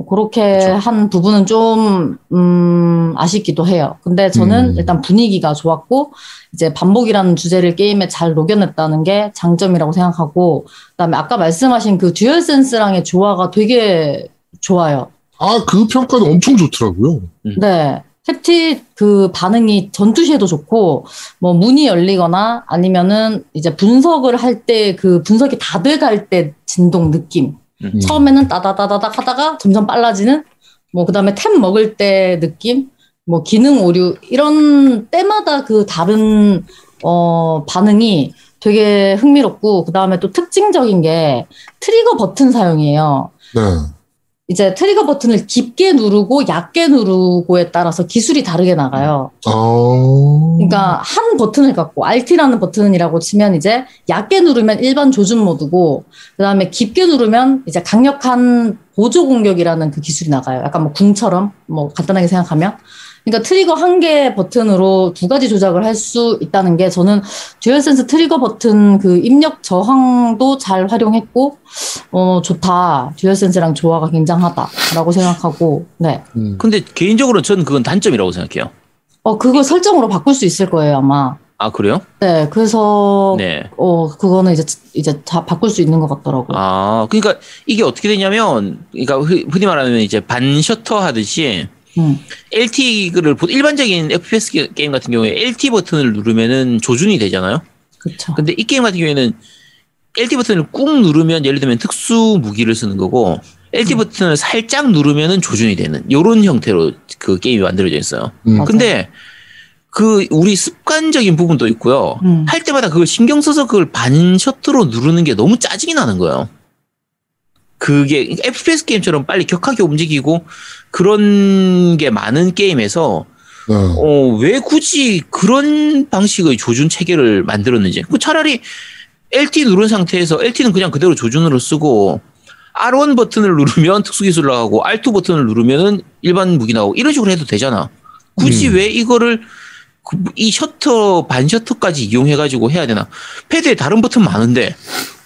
그렇게 그쵸. 한 부분은 좀, 음, 아쉽기도 해요. 근데 저는 음. 일단 분위기가 좋았고, 이제 반복이라는 주제를 게임에 잘 녹여냈다는 게 장점이라고 생각하고, 그 다음에 아까 말씀하신 그 DualSense랑의 조화가 되게 좋아요. 아, 그 평가는 엄청 좋더라고요. 네. 햅틱 그 반응이 전투 시에도 좋고, 뭐 문이 열리거나 아니면은 이제 분석을 할 때 그 분석이 다 돼갈 때 진동 느낌. 음. 처음에는 따다다다닥 하다가 점점 빨라지는, 뭐 그 다음에 템 먹을 때 느낌, 뭐 기능 오류, 이런 때마다 그 다른, 어, 반응이 되게 흥미롭고 그 다음에 또 특징적인 게 트리거 버튼 사용이에요. 네. 이제 트리거 버튼을 깊게 누르고 얕게 누르고에 따라서 기술이 다르게 나가요. 어. 그러니까 한 버튼을 갖고 RT라는 버튼이라고 치면 이제 얕게 누르면 일반 조준 모드고 그다음에 깊게 누르면 이제 강력한 보조 공격이라는 그 기술이 나가요. 약간 뭐 궁처럼 뭐 간단하게 생각하면 그러니까 트리거 한 개 버튼으로 두 가지 조작을 할 수 있다는 게 저는 듀얼센스 트리거 버튼 그 입력 저항도 잘 활용했고 어 좋다 듀얼센스랑 조화가 굉장하다라고 생각하고 네. 음. 근데 개인적으로 저는 그건 단점이라고 생각해요. 어 그거 설정으로 바꿀 수 있을 거예요 아마. 아 그래요? 네, 그래서 네. 어 그거는 이제 이제 다 바꿀 수 있는 것 같더라고요. 아 그러니까 이게 어떻게 되냐면 그러니까 흔- 흔히 말하면 이제 반 셔터 하듯이 음. LT를 일반적인 FPS 게- 게임 같은 경우에 LT 버튼을 누르면은 조준이 되잖아요. 그렇죠. 근데 이 게임 같은 경우에는 LT 버튼을 꾹 누르면 예를 들면 특수 무기를 쓰는 거고 LT 버튼을 살짝 누르면은 조준이 되는 요런 형태로 그 게임이 만들어져 있어요. 음. 근데 그 우리 습관적인 부분도 있고요. 음. 할 때마다 그걸 신경 써서 그걸 반 셔터로 누르는 게 너무 짜증이 나는 거예요. 그게 FPS 게임처럼 빨리 격하게 움직이고 그런 게 많은 게임에서 네. 어, 왜 굳이 그런 방식의 조준 체계를 만들었는지. 그 차라리 LT 누른 상태에서 LT는 그냥 그대로 조준으로 쓰고 R1 버튼을 누르면 [LAUGHS] 특수기술 나가고 R2 버튼을 누르면은 일반 무기 나오고 이런 식으로 해도 되잖아. 굳이 음. 왜 이거를 그- 이 셔터 반 셔터까지 이용해 가지고 해야 되나? 패드에 다른 버튼 많은데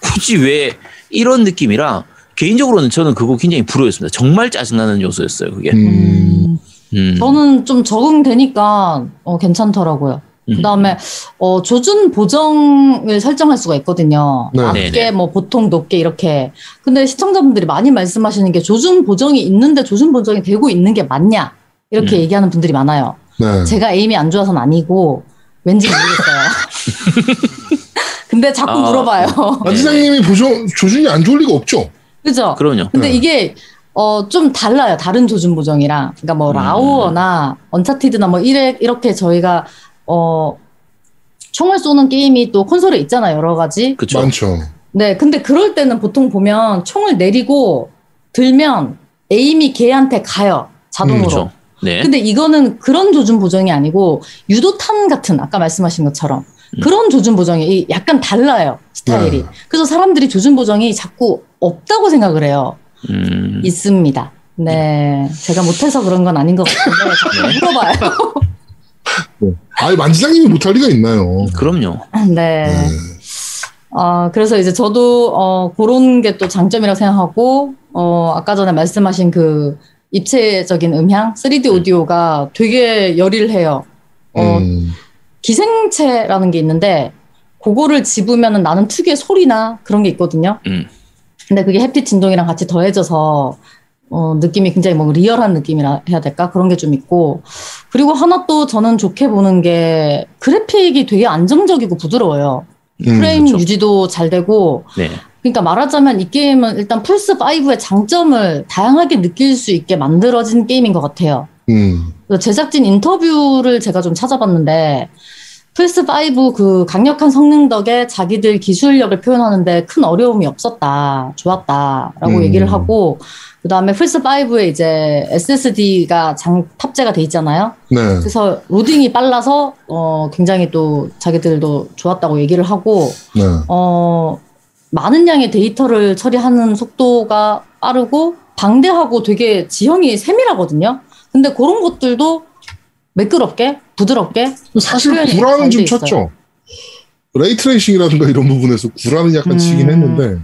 굳이 왜 이런 느낌이라 개인적으로는 저는 그거 굉장히 불호였습니다. 정말 짜증나는 요소였어요. 그게. 음. 음, 음. 저는 좀 적응되니까 어, 괜찮더라고요. 음. 그다음에 어, 조준 보정을 설정할 수가 있거든요. 네. 낮게 네네. 뭐 보통 높게 이렇게. 근데 시청자분들이 많이 말씀하시는 게 조준 보정이 있는데 조준 보정이 되고 있는 게 맞냐 이렇게 음. 얘기하는 분들이 많아요. 네. 제가 에임이 안 좋아서는 아니고 왠지 모르겠어요. [LAUGHS] [LAUGHS] 근데 자꾸 아. 물어봐요. 안지장님이 보조, 조준이 안 좋을 리가 없죠. 그죠? 그럼요. 근데 네. 이게 어 좀 달라요. 다른 조준 보정이랑. 그러니까 뭐 음. 라오어나 언차티드나 뭐 이래 이렇게 저희가 어 총을 쏘는 게임이 또 콘솔에 있잖아요. 여러 가지. 그쵸. 많죠. 네. 근데 그럴 때는 보통 보면 총을 내리고 들면 에임이 걔한테 가요. 자동으로. 그렇죠. 네. 근데 이거는 그런 조준 보정이 아니고 유도탄 같은 아까 말씀하신 것처럼 음. 그런 조준 보정이 이- 약간 달라요 스타일이. 네. 그래서 사람들이 조준 보정이 자꾸 없다고 생각을 해요. 음. 있습니다. 네, 제가 못해서 그런 건 아닌 것 같은데 [LAUGHS] 자꾸 물어봐요. 아니, 만지장님이 못할 리가 있나요? 그럼요. 네. 네. 어, 그래서 이제 저도 어, 그런 게 또 장점이라고 생각하고 어, 아까 전에 말씀하신 그 입체적인 음향, 3D 오디오가 되게 열일해요. 어, 음. 기생체라는 게 있는데 그거를 집으면 나는 특유의 소리나 그런 게 있거든요. 음. 근데 그게 햇빛 진동이랑 같이 더해져서 어, 느낌이 굉장히 뭐 리얼한 느낌이라 해야 될까 그런 게 좀 있고 그리고 하나 또 저는 좋게 보는 게 그래픽이 되게 안정적이고 부드러워요. 음. 프레임 그렇죠. 유지도 잘 되고 네. 그러니까 말하자면 이 게임은 일단 플스 5의 장점을 다양하게 느낄 수 있게 만들어진 게임인 것 같아요. 음. 제작진 인터뷰를 제가 좀 찾아봤는데 플스5 그 강력한 성능 덕에 자기들 기술력을 표현하는데 큰 어려움이 없었다. 좋았다 라고 음. 얘기를 하고 그 다음에 플스5에 이제 SSD가 장 탑재가 돼 있잖아요. 네. 그래서 로딩이 빨라서 어 굉장히 또 자기들도 좋았다고 얘기를 하고 네. 어, 많은 양의 데이터를 처리하는 속도가 빠르고 방대하고 되게 지형이 세밀하거든요. 근데 그런 것들도 매끄럽게 부드럽게 사실 구라는 좀 있어요. 쳤죠. ray tracing이라든가 이런 부분에서 구라는 약간 음. 치긴 했는데.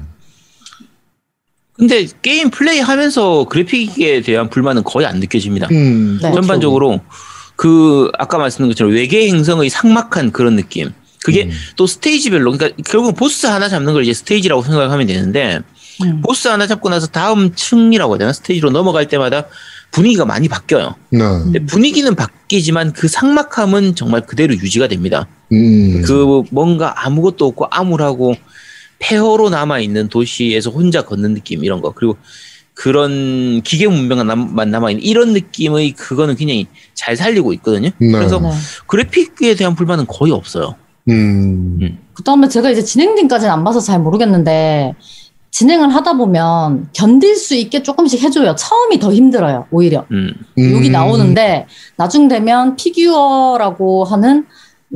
근데 게임 플레이 하면서 그래픽에 대한 불만은 거의 안 느껴집니다. 음. 네. 전반적으로 그 아까 말씀드린 것처럼 외계 행성의 삭막한 그런 느낌. 그게 음. 또 스테이지별로 그러니까 결국 보스 하나 잡는 걸 이제 스테이지라고 생각하면 되는데 음. 보스 하나 잡고 나서 다음 층이라고 해야 되나 스테이지로 넘어갈 때마다 분위기가 많이 바뀌어요. 네. 근데 분위기는 바뀌지만 그 삭막함은 정말 그대로 유지가 됩니다. 음. 그 뭔가 아무것도 없고 암울하고 폐허로 남아 있는 도시에서 혼자 걷는 느낌 이런 거 그리고 그런 기계 문명만 남아 있는 이런 느낌의 그거는 굉장히 잘 살리고 있거든요. 네. 그래서 네. 그래픽에 대한 불만은 거의 없어요. 음. 그다음에 제가 이제 진행진까지는 안 봐서 잘 모르겠는데 진행을 하다 보면 견딜 수 있게 조금씩 해줘요. 처음이 더 힘들어요. 오히려 음. 여기 음. 나오는데 나중 되면 피규어라고 하는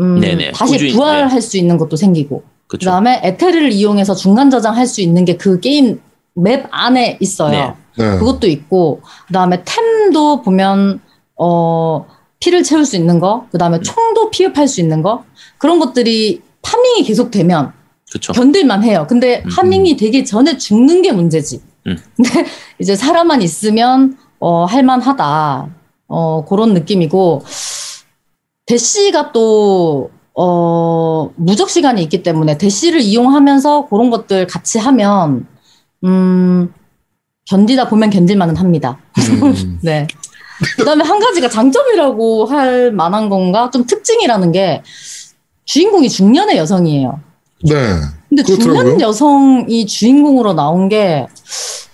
음, 네네. 다시 꾸준히, 부활할 수 있는 것도 생기고 그쵸. 그다음에 에테르를 이용해서 중간 저장할 수 있는 게 그 게임 맵 안에 있어요. 네. 네. 그것도 있고 그다음에 템도 보면 어 피를 채울 수 있는 거, 음. 그다음에 총도 피흡할 수 있는 거 그런 것들이 파밍이 계속 되면 그쵸. 견딜만 해요. 근데 음. 파밍이 되기 전에 죽는 게 문제지. 음. [LAUGHS] 근데 이제 사람만 있으면 어 할만하다. 어 그런 느낌이고 대시가 또 어, 무적 시간이 있기 때문에 대시를 이용하면서 그런 것들 같이 하면 음 견디다 보면 견딜만은 합니다. 음. [LAUGHS] 네. 그다음에 한 가지가 장점이라고 할 만한 건가 좀 특징이라는 게 주인공이 중년의 여성이에요. 네. 근데 그렇더라고요. 중년 여성이 주인공으로 나온 게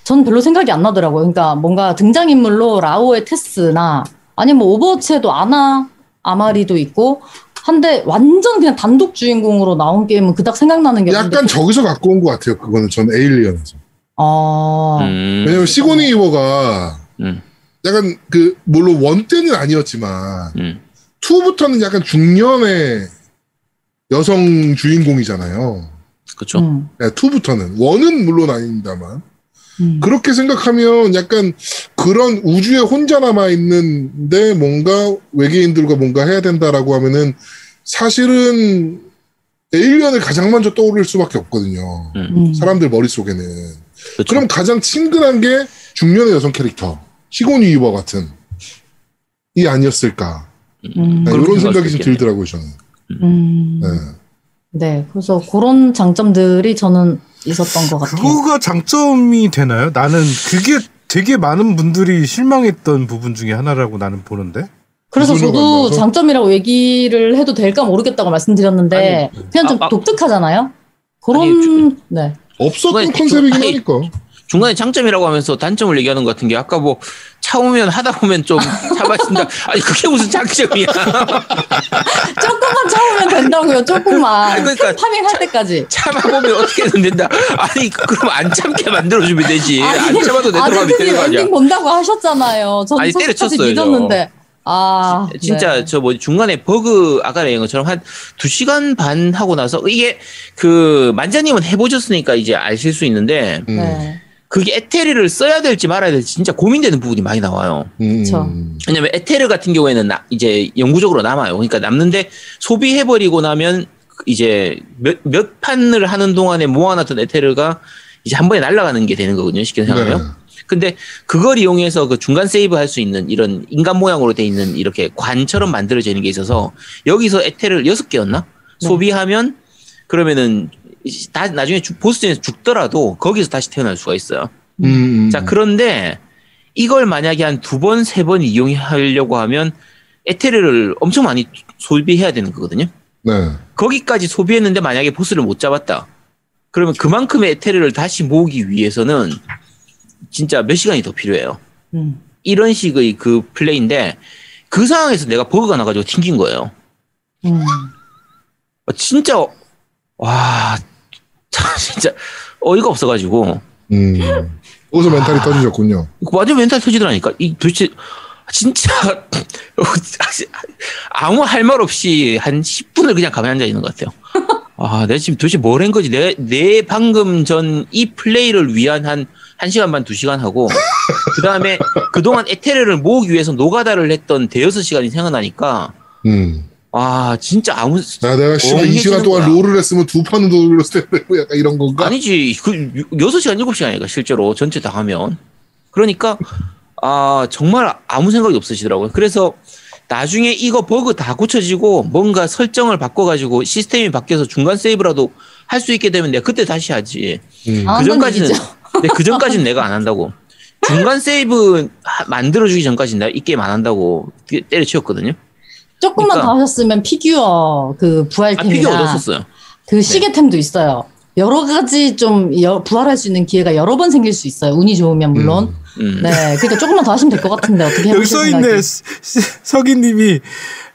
전 별로 생각이 안 나더라고요. 그러니까 뭔가 등장인물로 라오어의 테스나 아니면 뭐 오버워치에도 아나 아마리도 있고 한데 완전 그냥 단독 주인공으로 나온 게임은 그닥 생각나는 게 없는데 약간 저기서 갖고 온 것 같아요. 그거는 전 에일리언에서. 어, 음. 왜냐면 시고니 위버가 음. 약간 그 물론 one 때는 아니었지만 음. two부터는 약간 중년의 여성 주인공이잖아요. 그쵸. 음, 네, 투부터는 원은 물론 아닙니다만 음. 그렇게 생각하면 약간 그런 우주에 혼자 남아 있는데 뭔가 외계인들과 뭔가 해야 된다라고 하면은 사실은 에일리언을 가장 먼저 떠오를 수밖에 없거든요. 음. 사람들 머릿속에는. 그쵸. 그럼 가장 친근한 게 중년의 여성 캐릭터. 시고니 이버 같은. 이 아니었을까. 음. 네, 이런 생각이 수 좀. 들더라고요, 저는. 음. 네. 네, 그래서 그런 장점들이 저는 있었던 것 같아요. 그거가 장점이 되나요? 나는 그게 되게 많은 분들이 실망했던 부분 중에 하나라고 나는 보는데. 그래서 저도 안 나와서? 장점이라고 얘기를 해도 될까 모르겠다고 말씀드렸는데 그냥 좀 아, 아. 독특하잖아요. 그런 아니, 주- 네. 없었던 컨셉이긴 아니, 하니까. 중간에 장점이라고 하면서 단점을 얘기하는 것 같은 게 아까 뭐 차오면 하다 보면 좀 [LAUGHS] 차마신다. 아니 그게 무슨 장점이야? [LAUGHS] 조금만 참으면 된다고요. 조금만. 아니, 그러니까 파밍할 때까지. 참아보면 어떻게든 된다. 아니 그럼 안 참게 만들어주면 되지. 안 참아도 내 들어가면 아드님이 되는 거 아니야? 엔딩 본다고 하셨잖아요. 저는 아니, 때려쳤어요, 믿었는데. 아, 진짜 네. 저뭐 중간에 버그 아까 얘기한 것처럼 한 두 시간 반 하고 나서 이게 그 만자님은 해보셨으니까 이제 아실 수 있는데 음. 네. 그게 에테르를 써야 될지 말아야 될지 진짜 고민되는 부분이 많이 나와요. 음. 그쵸. 왜냐면 에테르 같은 경우에는 나- 이제 영구적으로 남아요. 그러니까 남는데 소비해버리고 나면 이제 몇, 몇 판을 하는 동안에 모아놨던 에테르가 이제 한 번에 날아가는 게 되는 거거든요. 쉽게 생각하면. 네. 근데 그걸 이용해서 그 중간 세이브 할 수 있는 이런 인간 모양으로 돼 있는 이렇게 관처럼 만들어지는 게 있어서 여기서 에테르를 여섯 개였나? 네. 소비하면 그러면은 다 나중에 죽- 보스전에서 죽더라도 거기서 다시 태어날 수가 있어요. 음. 자, 그런데 이걸 만약에 한 두 번, 세 번 이용하려고 하면 에테르를 엄청 많이 소비해야 되는 거거든요. 네. 거기까지 소비했는데 만약에 보스를 못 잡았다. 그러면 그만큼의 에테르를 다시 모으기 위해서는 진짜 몇 시간이 더 필요해요. 음. 이런 식의 그 플레이인데 그 상황에서 내가 버그가 나가지고 튕긴 거예요. 음. 어, 진짜 와 진짜 어이가 없어가지고 음. 거기서 멘탈이 터지셨군요. 완전 멘탈 터지더라니까. 이 도대체 진짜 아무 할 말 없이 한 10분을 그냥 가만히 앉아 있는 것 같아요. 아, 내가 지금 도대체 뭘 한 거지? 내, 내 방금 전 이 플레이를 위한 한 1시간 반, 2시간 하고, 그 다음에 그동안 에테르를 모으기 위해서 노가다를 했던 대여섯 시간이 생각나니까, 음. 아, 진짜 아무, 야, 내가 씨발 이 엉해지는 시간 동안 거야. 롤을 했으면 두 판은 텐데, 뭐 약간 이런 건가? 아니지. 그 6시간, 7시간이니까 실제로 전체 다 하면. 그러니까 아, 정말 아무 생각이 없으시더라고요. 그래서 나중에 이거 버그 다 고쳐지고 뭔가 설정을 바꿔 가지고 시스템이 바뀌어서 중간 세이브라도 할 수 있게 되면 내가 그때 다시 하지. 음. 아, 그 전까지는. 근데 [LAUGHS] 그 전까지는 내가 안 한다고. 중간 세이브 만들어 주기 전까지는 내가 이 게임 안 한다고 때려치웠거든요. 조금만 그러니까. 더 하셨으면 피규어 그 아, 피규어 부활템이나 얻었었어요. 그 시계템도 있어요. 여러 가지 좀 여- 부활할 수 있는 기회가 여러 번 생길 수 있어요. 운이 좋으면 물론. 음. 네, 그러니까 조금만 더 하시면 될 것 같은데 어떻게 여기 써 있네. 서기님이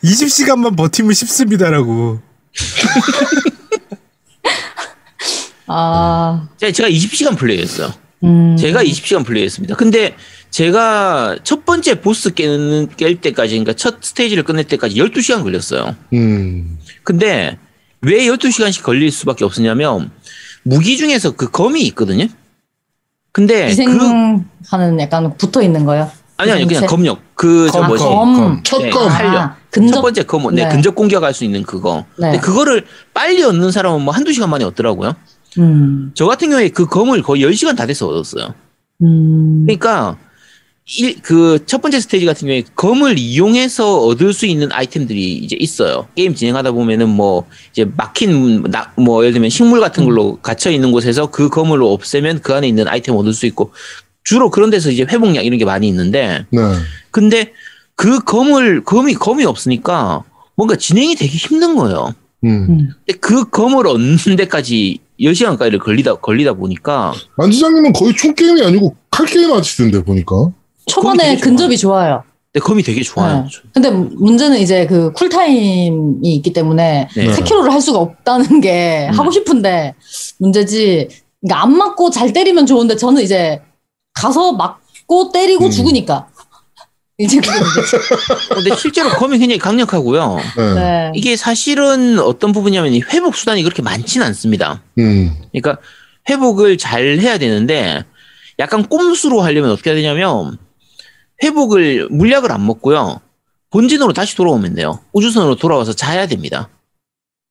20시간만 버티면 쉽습니다라고. 아, 제가, 제가 20시간 플레이했어요. 음. 제가 20시간 플레이했습니다. 근데 제가 첫 번째 보스 깨는, 깰 때까지, 그러니까 첫 스테이지를 끝낼 때까지 12시간 걸렸어요. 음. 근데 왜 12시간씩 걸릴 수밖에 없었냐면 무기 중에서 그 검이 있거든요. 근데 그 희생하는 약간 붙어 있는 거요. 아니 아니 그냥? 검력 그저 검, 뭐지 검. 검. 첫 네, 검. 활력. 아, 첫 근접 번째 검, 네, 네. 근접 공격할 수 있는 그거. 네. 근데 그거를 빨리 얻는 사람은 뭐 한두 시간 만에 얻더라고요. 음. 저 같은 경우에 그 검을 거의 10시간 다 돼서 얻었어요. 음. 그러니까 그첫 번째 스테이지 같은 경우에 검을 이용해서 얻을 수 있는 아이템들이 이제 있어요. 게임 진행하다 보면은 뭐 이제 막힌 나- 뭐 예를 들면 식물 같은 걸로 갇혀 있는 곳에서 그 검을 없애면 그 안에 있는 아이템 얻을 수 있고 주로 그런 데서 이제 회복약 이런 게 많이 있는데 네. 근데 그 검을 검이 검이 없으니까 뭔가 진행이 되게 힘든 거예요. 음. 음. 근데 그 검을 얻는 데까지 10시간까지 걸리다 걸리다 보니까 만지장님은 거의 총 게임이 아니고 칼 게임 하시던데 보니까. 초반에 되게 좋아요. 근접이 좋아요. 근데 검이 되게 좋아요. 네. 근데 문제는 이제 그 쿨타임이 있기 때문에 네. 4kg를 할 수가 없다는 게 음. 하고 싶은데 문제지. 그러니까 안 맞고 잘 때리면 좋은데 저는 이제 가서 맞고 때리고 음. 죽으니까. [LAUGHS] 이제 문제지. 근데 실제로 검이 굉장히 강력하고요. 네. 네. 이게 사실은 어떤 부분이냐면 이 회복 수단이 그렇게 많지는 않습니다. 음. 그러니까 회복을 잘 해야 되는데 약간 꼼수로 하려면 어떻게 해야 되냐면 회복을 물약을 안 먹고요. 본진으로 다시 돌아오면 돼요. 우주선으로 돌아와서 자야 됩니다.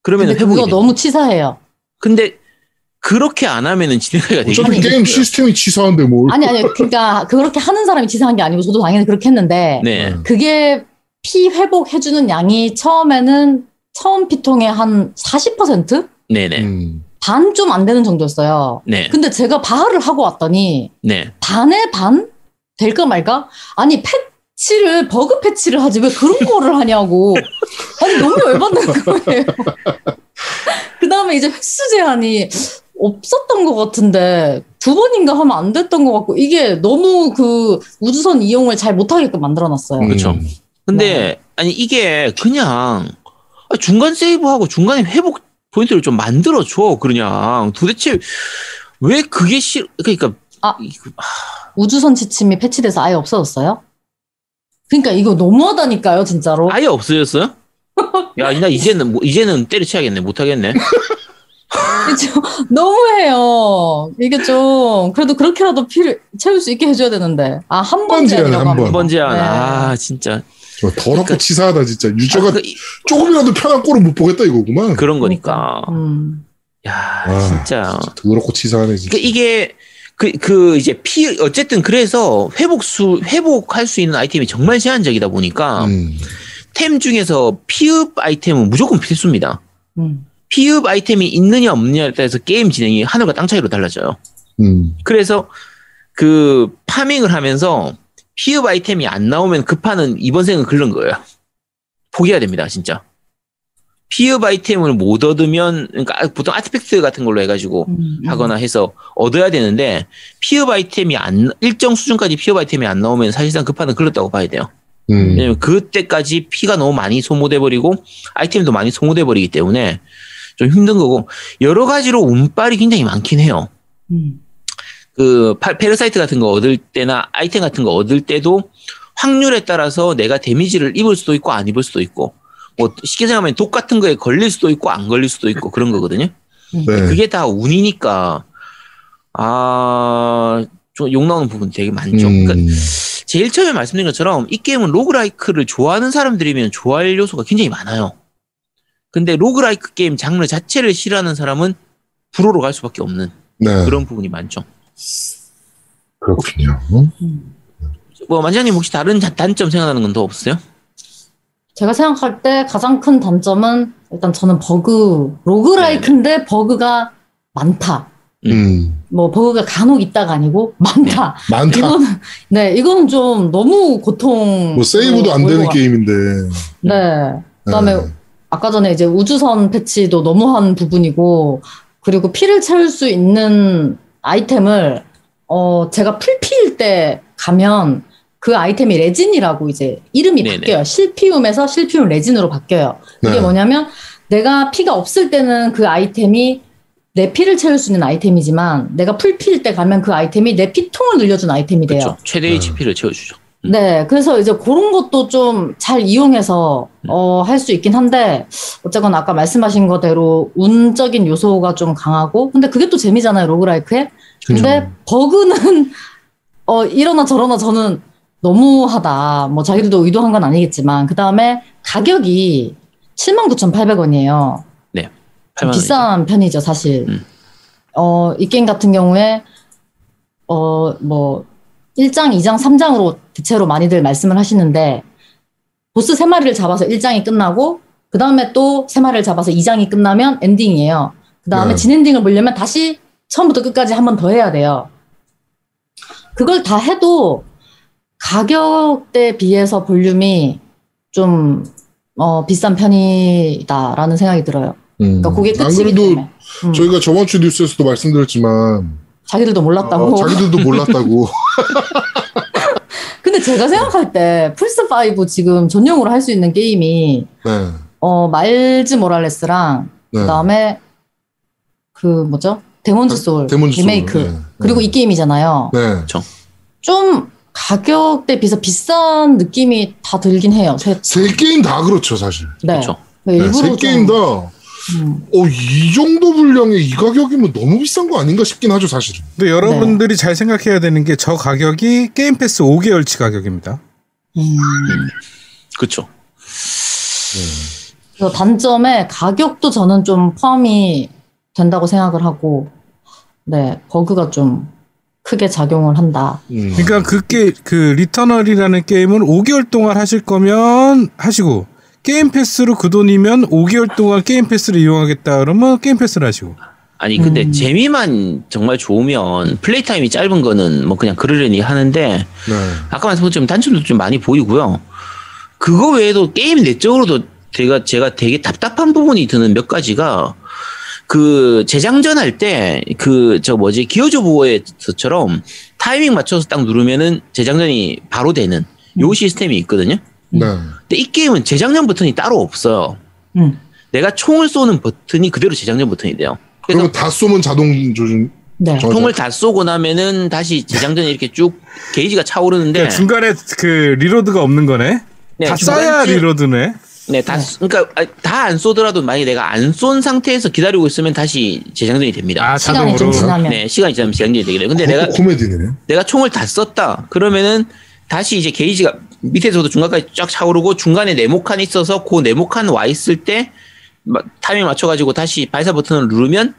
그러면 회복이 그거. 너무 치사해요. 근데 그렇게 안 하면은 진행하기가 되게 어차피 게임. 시스템이 치사한데 뭘. 아니 아니 그러니까 그렇게 하는 사람이 치사한 게 아니고 저도 당연히 그렇게 했는데 네. 그게 피 회복해주는 양이 처음에는 처음 피통의 한 40%? 네네. 음. 반좀 안 되는 정도였어요. 네. 근데 제가 바하를 하고 왔더니 네. 반의 반? 될까 말까? 아니 패치를 버그 패치를 하지 왜 그런 거를 하냐고. 아니 너무 열받는 거예요. [LAUGHS] 그 다음에 이제 횟수 제한이 없었던 것 같은데 두 번인가 하면 안 됐던 것 같고 이게 너무 그 우주선 이용을 잘 못하게끔 만들어놨어요. 음. 그쵸. 근데 아니 이게 그냥 중간 세이브하고 중간에 회복 포인트를 좀 만들어 줘 그냥 도대체 왜 그게 싫 그러니까 아. 이거- 우주선 지침이 패치돼서 아예 없어졌어요? 그러니까 이거 너무하다니까요, 진짜로. 아예 없어졌어요? [LAUGHS] 야, 나 이제는 뭐- 이제는 때려치야겠네. 못 하겠네. 좀 너무해요. 이게 좀 그래도 그렇게라도 피를 채울 수 있게 해줘야 되는데 아한 번 제한이야, 번째라고 한 번. 한 번째 하나. 네. 아, 진짜. 저 더럽고 그러니까- 치사하다 진짜. 유저가 아, 그, 이- 조금이라도 편한 꼴을 못 보겠다 이거구만. 그런 거니까. 음. 야, 아. 진짜. 더럽고 치사하네 진짜. 그러니까 이게 그, 그 이제 피 어쨌든 그래서 회복수 회복할 수 있는 아이템이 정말 제한적이다 보니까 음. 템 중에서 피읍 아이템은 무조건 필수입니다. 음. 피읍 아이템이 있느냐 없느냐에 따라서 게임 진행이 하늘과 땅 차이로 달라져요. 음. 그래서 그 파밍을 하면서 피읍 아이템이 안 나오면 그 판은 이번 생은 긁는 거예요. 포기해야 됩니다, 진짜. 피읍 아이템을 못 얻으면 그러니까 보통 아티팩트 같은 걸로 해가지고 음. 하거나 해서 얻어야 되는데 피읍 아이템이 안 일정 수준까지 피읍 아이템이 안 나오면 사실상 그 판은 글렀다고 봐야 돼요. 음. 왜냐면 그때까지 피가 너무 많이 소모돼 버리고 아이템도 많이 소모돼 버리기 때문에 좀 힘든 거고 여러 가지로 운빨이 굉장히 많긴 해요. 음. 그 파- parasite 같은 거 얻을 때나 아이템 같은 거 얻을 때도 확률에 따라서 내가 데미지를 입을 수도 있고 안 입을 수도 있고 뭐 쉽게 생각하면 독 같은 거에 걸릴 수도 있고 안 걸릴 수도 있고 그런 거거든요. 네. 그게 다 운이니까 아좀 욕 나오는 부분 되게 많죠. 음. 그러니까 제일 처음에 말씀드린 것처럼 이 게임은 roguelike를 좋아하는 사람들이면 좋아할 요소가 굉장히 많아요. 근데 roguelike 게임 장르 자체를 싫어하는 사람은 불호로 갈 수밖에 없는 네. 그런 부분이 많죠. 그렇군요. 뭐 만장님 혹시 다른 자- 단점 생각나는 건 더 없어요? 제가 생각할 때 가장 큰 단점은 일단 저는 버그 roguelike인데 버그가 많다. 음. 뭐 버그가 간혹 있다가 아니고 많다. 많다. 이거는 네 이거는 좀 너무 고통. 뭐 세이브도 안 되는 게임인데. 네. 그다음에 네. 아까 전에 이제 우주선 패치도 너무한 부분이고 그리고 피를 채울 수 있는 아이템을 어 제가 풀피일 때 가면 그 아이템이 레진이라고 이제 이름이 네네. 바뀌어요. 실피움에서 실피움 레진으로 바뀌어요. 이게 네. 뭐냐면 내가 피가 없을 때는 그 아이템이 내 피를 채울 수 있는 아이템이지만 내가 풀피일 때 가면 그 아이템이 내 피통을 늘려준 아이템이 돼요. 그렇죠. 최대 HP를 채워주죠. 음. 네, 그래서 이제 그런 것도 좀 잘 이용해서 음. 어, 할 수 있긴 한데 어쨌건 아까 말씀하신 거대로 운적인 요소가 좀 강하고 근데 그게 또 재미잖아요 로그라이크에. 근데 버그는 어 이러나 저러나 저는 너무하다. 뭐 자기들도 의도한 건 아니겠지만 그 다음에 가격이 79,800원이에요. 8만 원. 비싼 편이죠, 사실. 음. 어, 이 게임 같은 경우에, 어, 뭐, 1장, 2장, 3장으로 대체로 많이들 말씀을 하시는데, 보스 3마리를 잡아서 1장이 끝나고, 그 다음에 또 3마리를 잡아서 2장이 끝나면 엔딩이에요. 그 다음에 네. 진엔딩을 보려면 다시 처음부터 끝까지 한 번 더 해야 돼요. 그걸 다 해도 가격대 비해서 볼륨이 좀, 어, 비싼 편이다라는 생각이 들어요. 음. 그러니까 그게 안 끝이기 그래도 때문에. 음. 저희가 저번 주 뉴스에서도 말씀드렸지만 자기들도 몰랐다고. 어, 자기들도 몰랐다고. [LAUGHS] 근데 제가 생각할 때 플스 5 지금 전용으로 할 수 있는 게임이 네. 어 마일즈 모랄레스랑 네. 그다음에 그 뭐죠? 데몬즈 소울 데몬즈 리메이크 네. 그리고 네. 이 게임이잖아요. 네. 좀 가격대 비해서 비싼 느낌이 다 들긴 해요. 세, 세 게임 다 그렇죠, 사실. 네. 그렇죠. 네, 일부러 세좀 게임 다, 음, 어, 이 정도 분량에 이 가격이면 너무 비싼 거 아닌가 싶긴 하죠, 사실은. 근데 여러분들이 잘 생각해야 되는 게 저 가격이 게임 패스 5개월치 가격입니다. 음. 그렇죠. 그래서 단점에 가격도 저는 좀 포함이 된다고 생각을 하고 네 버그가 좀 크게 작용을 한다. 음. 그러니까 그게 그 리터널이라는 게임을 5개월 동안 하실 거면 하시고 게임 패스로 그 돈이면 5개월 동안 게임 패스를 이용하겠다 그러면 게임 패스를 하시고 아니 근데 음. 재미만 정말 좋으면 play time이 짧은 거는 뭐 그냥 그러려니 하는데 네. 아까 말씀드린 단점도 좀 많이 보이고요. 그거 외에도 게임 내적으로도 제가 제가 되게 답답한 부분이 드는 몇 가지가 그 재장전 할 때 그 저 뭐지 기어즈 오브에서처럼 타이밍 맞춰서 딱 누르면은 재장전이 바로 되는 요 시스템이 있거든요. 네. 근데 이 게임은 재장전 버튼이 따로 없어요. 음. 내가 총을 쏘는 버튼이 그대로 재장전 버튼이 돼요. 그래서 다 쏘면 자동 조준. 네. 저- 총을 다 쏘고 나면은 다시 재장전이 이렇게 쭉 게이지가 차오르는데 그러니까 중간에 그 reload가 없는 거네. 네, 다 쏴야 reload네. 네, 다, 네. 쏘- 그러니까 다 안 쏘더라도 만약에 내가 안 쏜 상태에서 기다리고 있으면 다시 재장전이 됩니다. 아 시간이 좀 자동으로. 지나면 네, 시간이 지나면 재장전이 돼요. 근데 내가 그것도 코미디네. 내가 총을 다 쐈다. 그러면은 다시 이제 게이지가 밑에서부터 중간까지 쫙 차오르고 중간에 네모칸이 있어서 그 네모칸 와 있을 때 마- 타이밍 맞춰가지고 다시 발사 버튼을 누르면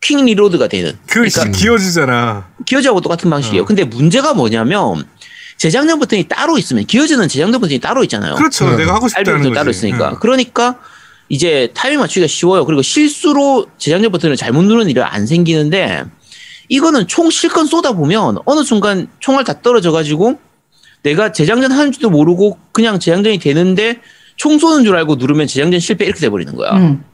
quick reload가 되는. 그 그러니까 기어즈잖아. 기어즈하고 똑같은 방식이에요. 어. 근데 문제가 뭐냐면 재장전 버튼이 따로 있으면 기어즈는 재장전 버튼이 따로 있잖아요. 그렇죠. 네. 내가 하고 싶다는 거지. 따로 있으니까. 응. 그러니까 이제 타이밍 맞추기가 쉬워요. 그리고 실수로 재장전 버튼을 잘못 누르는 일은 안 생기는데 이거는 총 실컷 쏘다 보면 어느 순간 총알 다 떨어져 가지고 내가 재장전 하는지도 모르고 그냥 재장전이 되는데 총 쏘는 줄 알고 누르면 재장전 실패 이렇게 돼 버리는 거야. 음.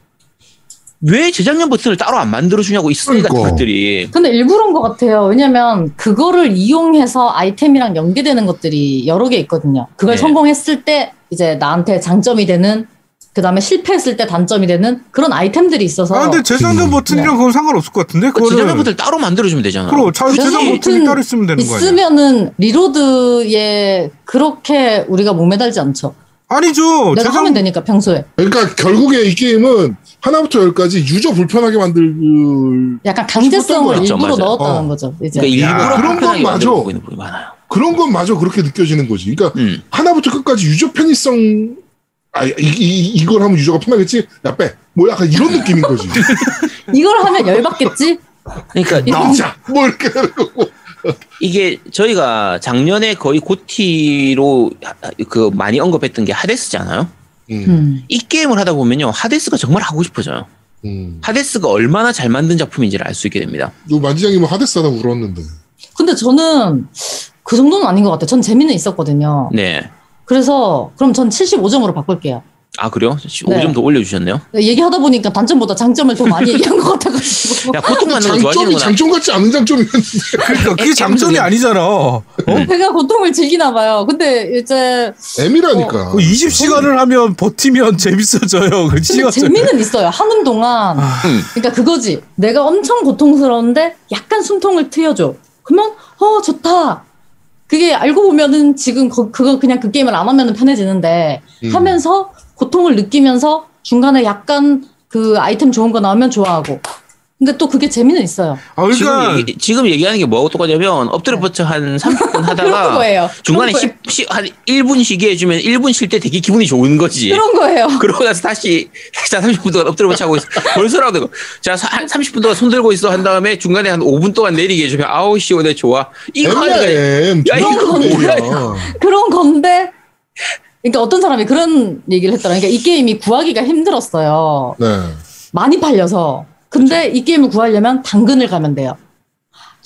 왜 재장전 버튼을 따로 안 만들어주냐고 같은 그러니까. 것들이. 근데 일부러인 것 같아요. 왜냐면 그거를 이용해서 아이템이랑 연계되는 것들이 여러 개 있거든요. 그걸 네. 성공했을 때 이제 나한테 장점이 되는 그 다음에 실패했을 때 단점이 되는 그런 아이템들이 있어서 아 근데 재장전 음. 버튼이랑 그건 상관없을 것 같은데. 그 재장전 버튼을 따로 만들어주면 되잖아. 그럼 자, 재장전 버튼이 버튼 따로 있으면 되는 거 아니야? 있으면은 리로드에 그렇게 우리가 목매달지 않죠. 아니죠. 내가 하면 되니까 평소에 그러니까 결국에 이 게임은 하나부터 열까지 유저 불편하게 만들 약간 강제성을 일부러 맞아요. 넣었다는 어. 거죠. 이제 그러니까 일부러 야, 그런 건 맞아. 많아요. 그런 건 마저 그렇게 느껴지는 거지. 그러니까 음. 하나부터 끝까지 유저 편의성 아, 이, 이, 이걸 하면 유저가 편하겠지? 야, 빼. 뭐 약간 이런 느낌인 거지. [LAUGHS] 이걸 하면 열받겠지? 그러니까 나오자! 뭐 이렇게 거고. 이게 저희가 작년에 거의 고티로 그 많이 언급했던 게 하데스잖아요. 음, 음. 이 게임을 하다 보면요, 하데스가 정말 하고 싶어져요. 음. 하데스가 얼마나 잘 만든 작품인지를 알 수 있게 됩니다. 요 만지장이 뭐 하데스 하다 울었는데. 근데 저는 그 정도는 아닌 것 같아요. 전 재미는 있었거든요. 네, 그래서 그럼 전 75점으로 바꿀게요. 아 그래요? 네. 5점 더 올려주셨네요. 얘기하다 보니까 단점보다 장점을 더 많이 얘기한 것 같아가지고. 야 고통 받는 거 장점이. 장점 같지 않은 장점이었는데. 그러니까 그게 장점이 아니잖아. 어? 배가 고통을 즐기나 봐요. 근데 이제 M이라니까. 그 20시간을 하면 버티면 재밌어져요. 그 재미는 있어요. 하는 동안. 아. 그러니까 그거지. 내가 엄청 고통스러운데 약간 숨통을 트여줘. 그러면 어 좋다. 그게 알고 보면은 지금 거- 그거 그냥 그 게임을 안 하면은 편해지는데 음. 하면서 고통을 느끼면서 중간에 약간 그 아이템 좋은 거 나오면 좋아하고. 근데 또 그게 재미는 있어요. 아, 지금, 그러니까 얘기, 지금 얘기하는 게 뭐하고 똑같냐면 엎드려 뻗쳐 한 30분 [LAUGHS] 그런 하다가 거예요. 중간에 그런 10, 10, 한 1분 쉬게 해주면 1분 쉴 때 되게 기분이 좋은 거지. 그런 거예요. [LAUGHS] 그러고 나서 다시 자 30분 동안 엎드려 뻗쳐 하고 있어. 벌써라도 되고. 자 사- 한 30분 동안 손 들고 있어 한 다음에 중간에 한 5분 동안 내리게 해주면 아우 시원해 좋아. 이거 하니까. 야, 이거 뭐야. 그런 건데. 그러니까 어떤 사람이 그런 얘기를 했더라. 그러니까 이 게임이 구하기가 힘들었어요. 네. 많이 팔려서. 근데 이 게임을 구하려면 당근을 가면 돼요.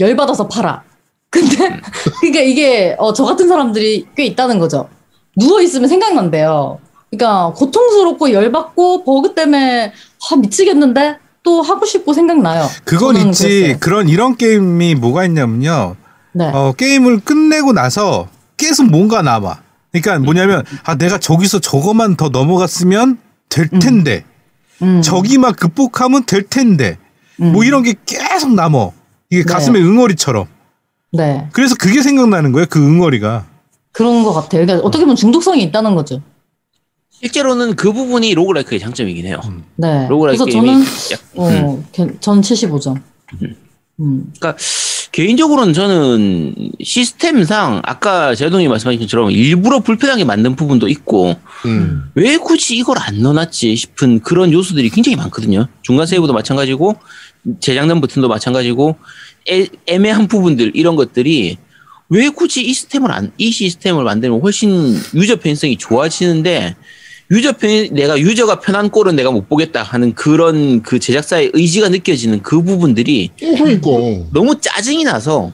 열 받아서 팔아. 근데, [LAUGHS] 그러니까 이게, 어, 저 같은 사람들이 꽤 있다는 거죠. 누워 있으면 생각난대요. 그러니까, 고통스럽고 열받고, 버그 때문에, 아, 미치겠는데, 또 하고 싶고 생각나요. 그건 있지. 그랬어요. 그런 이런 게임이 뭐가 있냐면요. 네. 어, 게임을 끝내고 나서 계속 뭔가 남아. 그러니까 뭐냐면 아 내가 저기서 저거만 더 넘어갔으면 될 텐데 음, 저기만 극복하면 될 텐데 음, 뭐 이런 게 계속 남어. 이게 네. 가슴에 응어리처럼. 네. 그래서 그게 생각나는 거예요. 그 응어리가. 그런 것 같아요. 그러니까 어떻게 보면 중독성이 있다는 거죠. 실제로는 그 부분이 로그라이크의 장점이긴 해요. 네. 로그라이크 그래서 게임이 저는, 약- 어, 괜- 전 75점. 음. 그러니까 개인적으로는 저는 시스템상 아까 제동이 말씀하신 것처럼 일부러 불편하게 만든 부분도 있고 음. 왜 굳이 이걸 안 넣어놨지 싶은 그런 요소들이 굉장히 많거든요. 중간 세이브도 마찬가지고 재장전 버튼도 마찬가지고 애, 애매한 부분들 이런 것들이 왜 굳이 이 시스템을 안, 이 시스템을 만들면 훨씬 유저 편성이 좋아지는데 유저 편, 내가 유저가 편한 꼴은 내가 못 보겠다 하는 그런 그 제작사의 의지가 느껴지는 그 부분들이 어, 그러니까. 너무 짜증이 나서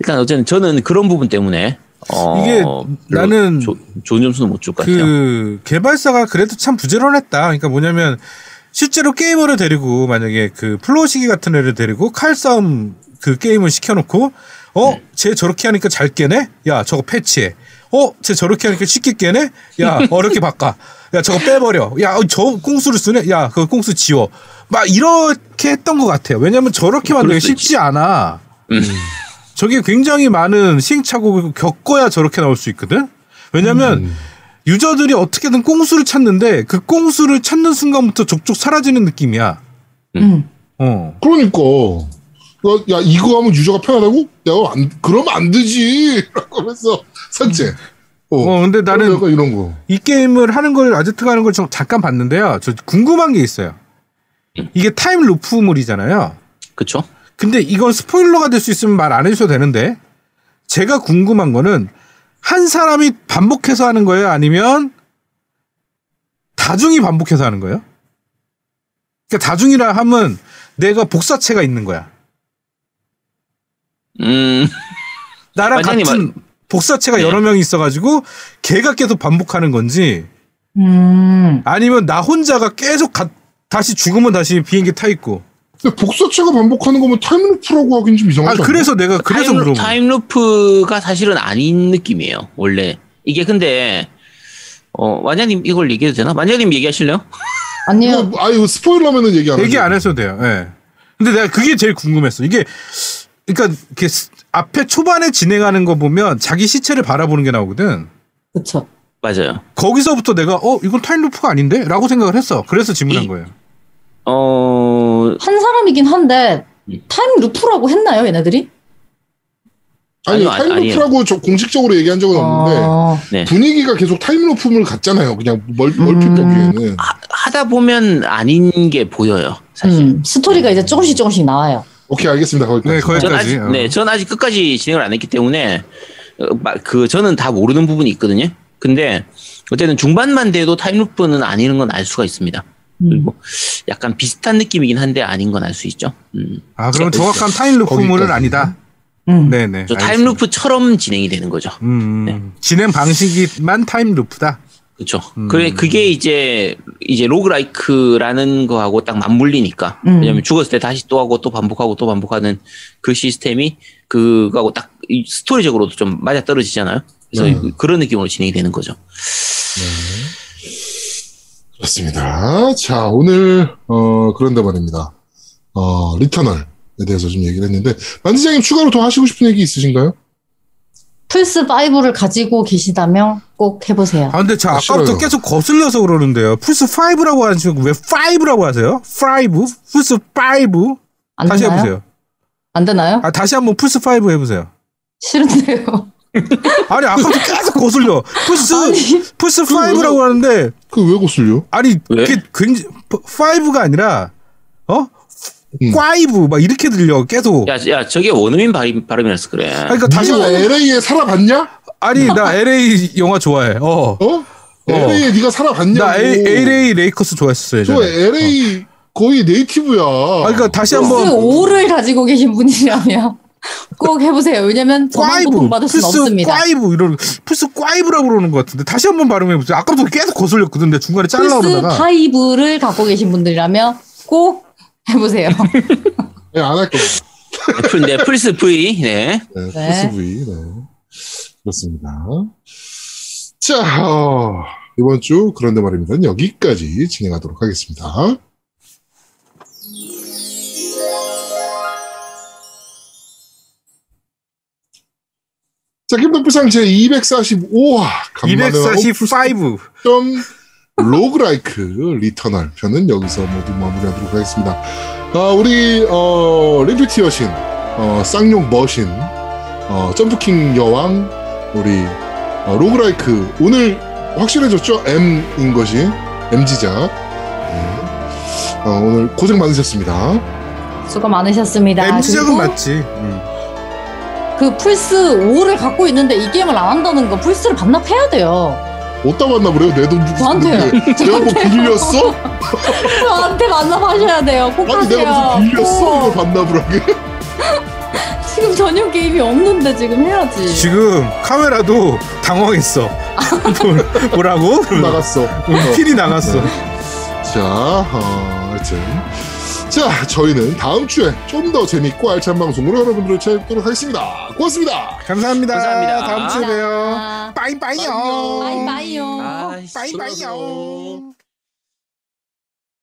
일단 어쨌든 저는 그런 부분 때문에 어, 이게 나는 조- 좋은 점수는 못 줄 것 같아요. 그 개발사가 그래도 참 부지런했다. 그러니까 뭐냐면 실제로 게이머를 데리고 만약에 그 플로시기 같은 애를 데리고 칼싸움 그 게임을 시켜놓고 어, 쟤 저렇게 하니까 잘 깨네? 야, 저거 패치해. 어, 쟤 저렇게 하니까 쉽게 깨네? 야, 어렵게 바꿔. 야, 저거 빼버려. 야, 어, 저 꽁수를 쓰네? 야, 그 꽁수 지워. 막 이렇게 했던 것 같아요. 왜냐면 저렇게 만들기 쉽지 않아. 음. 저게 굉장히 많은 시행착오를 겪어야 저렇게 나올 수 있거든? 왜냐면 음. 유저들이 어떻게든 꽁수를 찾는데 그 꽁수를 찾는 순간부터 족족 사라지는 느낌이야. 음. 어. 그러니까. 야, 야, 이거 하면 유저가 편하다고? 야, 안, 그러면 안 되지. [LAUGHS] 라고 하면서 삭제. 어, 어, 근데 나는 이런 거. 이 게임을 하는 걸 아제트가 하는 걸 좀 잠깐 봤는데요. 저 궁금한 게 있어요. 이게 time loop물이잖아요. 그쵸? 근데 이건 스포일러가 될 수 있으면 말 안 해주셔도 되는데 제가 궁금한 거는 한 사람이 반복해서 하는 거예요? 아니면 다중이 반복해서 하는 거예요? 그러니까 다중이라 하면 내가 복사체가 있는 거야. 음, 나랑 같은 복사체가 네. 여러 명이 있어가지고 걔가 계속 반복하는 건지 음. 아니면 나 혼자가 계속 가- 다시 죽으면 다시 비행기 타 있고. 근데 복사체가 반복하는 거면 time loop라고 하긴 좀아 이상하지 않나? 그래서 내가 그래서 time, 물어본 거야. time loop가 사실은 아닌 느낌이에요. 원래 이게 근데 어 완장님 이걸 얘기해도 되나? 완장님 얘기하실래요? [LAUGHS] 아니요. 이거, 아, 이거 스포일러면은 얘기 안 얘기. 안 해도 돼요. 예. 근데 내가 그게 제일 궁금했어. 이게 그러니까 이렇게 앞에 초반에 진행하는 거 보면 자기 시체를 바라보는 게 나오거든. 그쵸. 맞아요. 거기서부터 내가 어 이건 time loop가 아닌데?라고 생각을 했어. 그래서 질문한 이- 거예요. 어 한 사람이긴 한데, 음. time loop라고 했나요, 얘네들이? 아니, 아니, time loop라고 저 공식적으로 얘기한 적은 없는데 어, 네. 분위기가 계속 time loop물 같잖아요. 그냥 멀, 얼핏 음. 보기에는. 하, 하다 보면 아닌 게 보여요. 사실. 음, 스토리가 이제 조금씩 조금씩 나와요. 오케이, 알겠습니다. 거기까지. 네, 거기- 전 아직 어. 네, 전 아직 끝까지 진행을 안 했기 때문에 어, 마- 그 저는 다 모르는 부분이 있거든요. 근데 어쨌든 중반만 돼도 time loop는 아니는 건 알 수가 있습니다. 음. 그리고 약간 비슷한 느낌이긴 한데 아닌 건 알 수 있죠. 음. 아 그러면 정확한 time loop물은 거기까지. 아니다. 음. 네네. time loop처럼 진행이 되는 거죠. 음, 네. 진행 방식이만 time loop다. 그렇죠. 음. 그래 그게 이제 이제 roguelike라는 거하고 딱 맞물리니까 음. 왜냐면 죽었을 때 다시 또 하고 또 반복하고 또 반복하는 그 시스템이 그거하고 딱이 스토리적으로도 좀 맞아 떨어지잖아요. 그래서 음. 그런 느낌으로 진행이 되는 거죠. 그렇습니다. 자, 오늘, 어, 그런데 말입니다. 어, 리터널에 대해서 좀 얘기를 했는데, 만지장님 추가로 더 하시고 싶은 얘기 있으신가요? 플스 5를 가지고 계시다면 꼭 해보세요. 아 근데 저 아, 아까부터 싫어요. 계속 거슬려서 그러는데요. 플스 5라고 하시고 왜 5라고 하세요? 5? 플스 5? 안 다시 되나요? 해보세요. 안 되나요? 아 다시 한번 플스 5 해보세요. 싫은데요. 아니 아까부터 계속 거슬려. 플스. 플스 그 5라고 하는데 그왜 거슬려? 아니 왜? 그게 굉장히 5가 아니라 어? 음. 5막 이렇게 들려 계속. 야, 야 저게 원어민 발음, 발음이라서 그래. 아니, 그러니까 다시 네가 LA에 살아봤냐? 아니 나 [LAUGHS] LA 영화 좋아해. 어. 어? LA에 네가 살아봤냐고. 나 LA 레이커스 좋아했어요. 저 LA 거의 네이티브야. 아, 그러니까 다시 플스 한번 5를 가지고 계신 분이라면 [LAUGHS] 꼭 해보세요. 왜냐면 저만 고통받을 수는 플스 없습니다. 5 이런 플스 5라고 그러는 것 같은데 다시 한번 발음해 보세요. 아까부터 계속 거슬렸거든. 내 중간에 잘라 플스 5를 갖고 계신 분들이라면 꼭 해보세요. 네, 안할 겁니다. 플- 네, 플스 V. 네. 네, 플스 V. 네. 그렇습니다. 자, 어, 이번 주 그런데 말입니다. 여기까지 진행하도록 하겠습니다. 자, 겜덕비상 제 245화. 245점 roguelike 리터널 편은 여기서 모두 마무리하도록 하겠습니다. 아, 우리 어, 리뷰티 여신, 어, 쌍용 머신, 어, 점프킹 여왕, 우리 어, 로그라이크 오늘 확실해졌죠? M인 것이 M지작. 네. 어, 오늘 고생 많으셨습니다. 수고 많으셨습니다. 그리고 맞지. 음. 그 플스 5를 갖고 있는데 이 게임을 안 한다는 거 플스를 반납해야 돼요. 어디다 만나 그래요? 내 돈 주고. 샀는데 내가 뭐 빌렸어? [LAUGHS] 저한테 만납하셔야 돼요. 꼭 아니 하세요. 내가 무슨 빌렸어? 꼭. 이걸 하게? [LAUGHS] 지금 전용 게임이 없는데 지금 해야지. 지금 카메라도 당황했어. [LAUGHS] 뭘- 뭐라고? 나갔어. 음, 필이 나갔어. 자, 어, 하여튼. 자, 저희는 다음 주에 좀 더 재밌고 알찬 방송으로 여러분들을 찾도록 하겠습니다. 고맙습니다. 감사합니다. 감사합니다. 다음 주에 봬요. 아, 빠이빠이요. 씨. 빠이빠이요.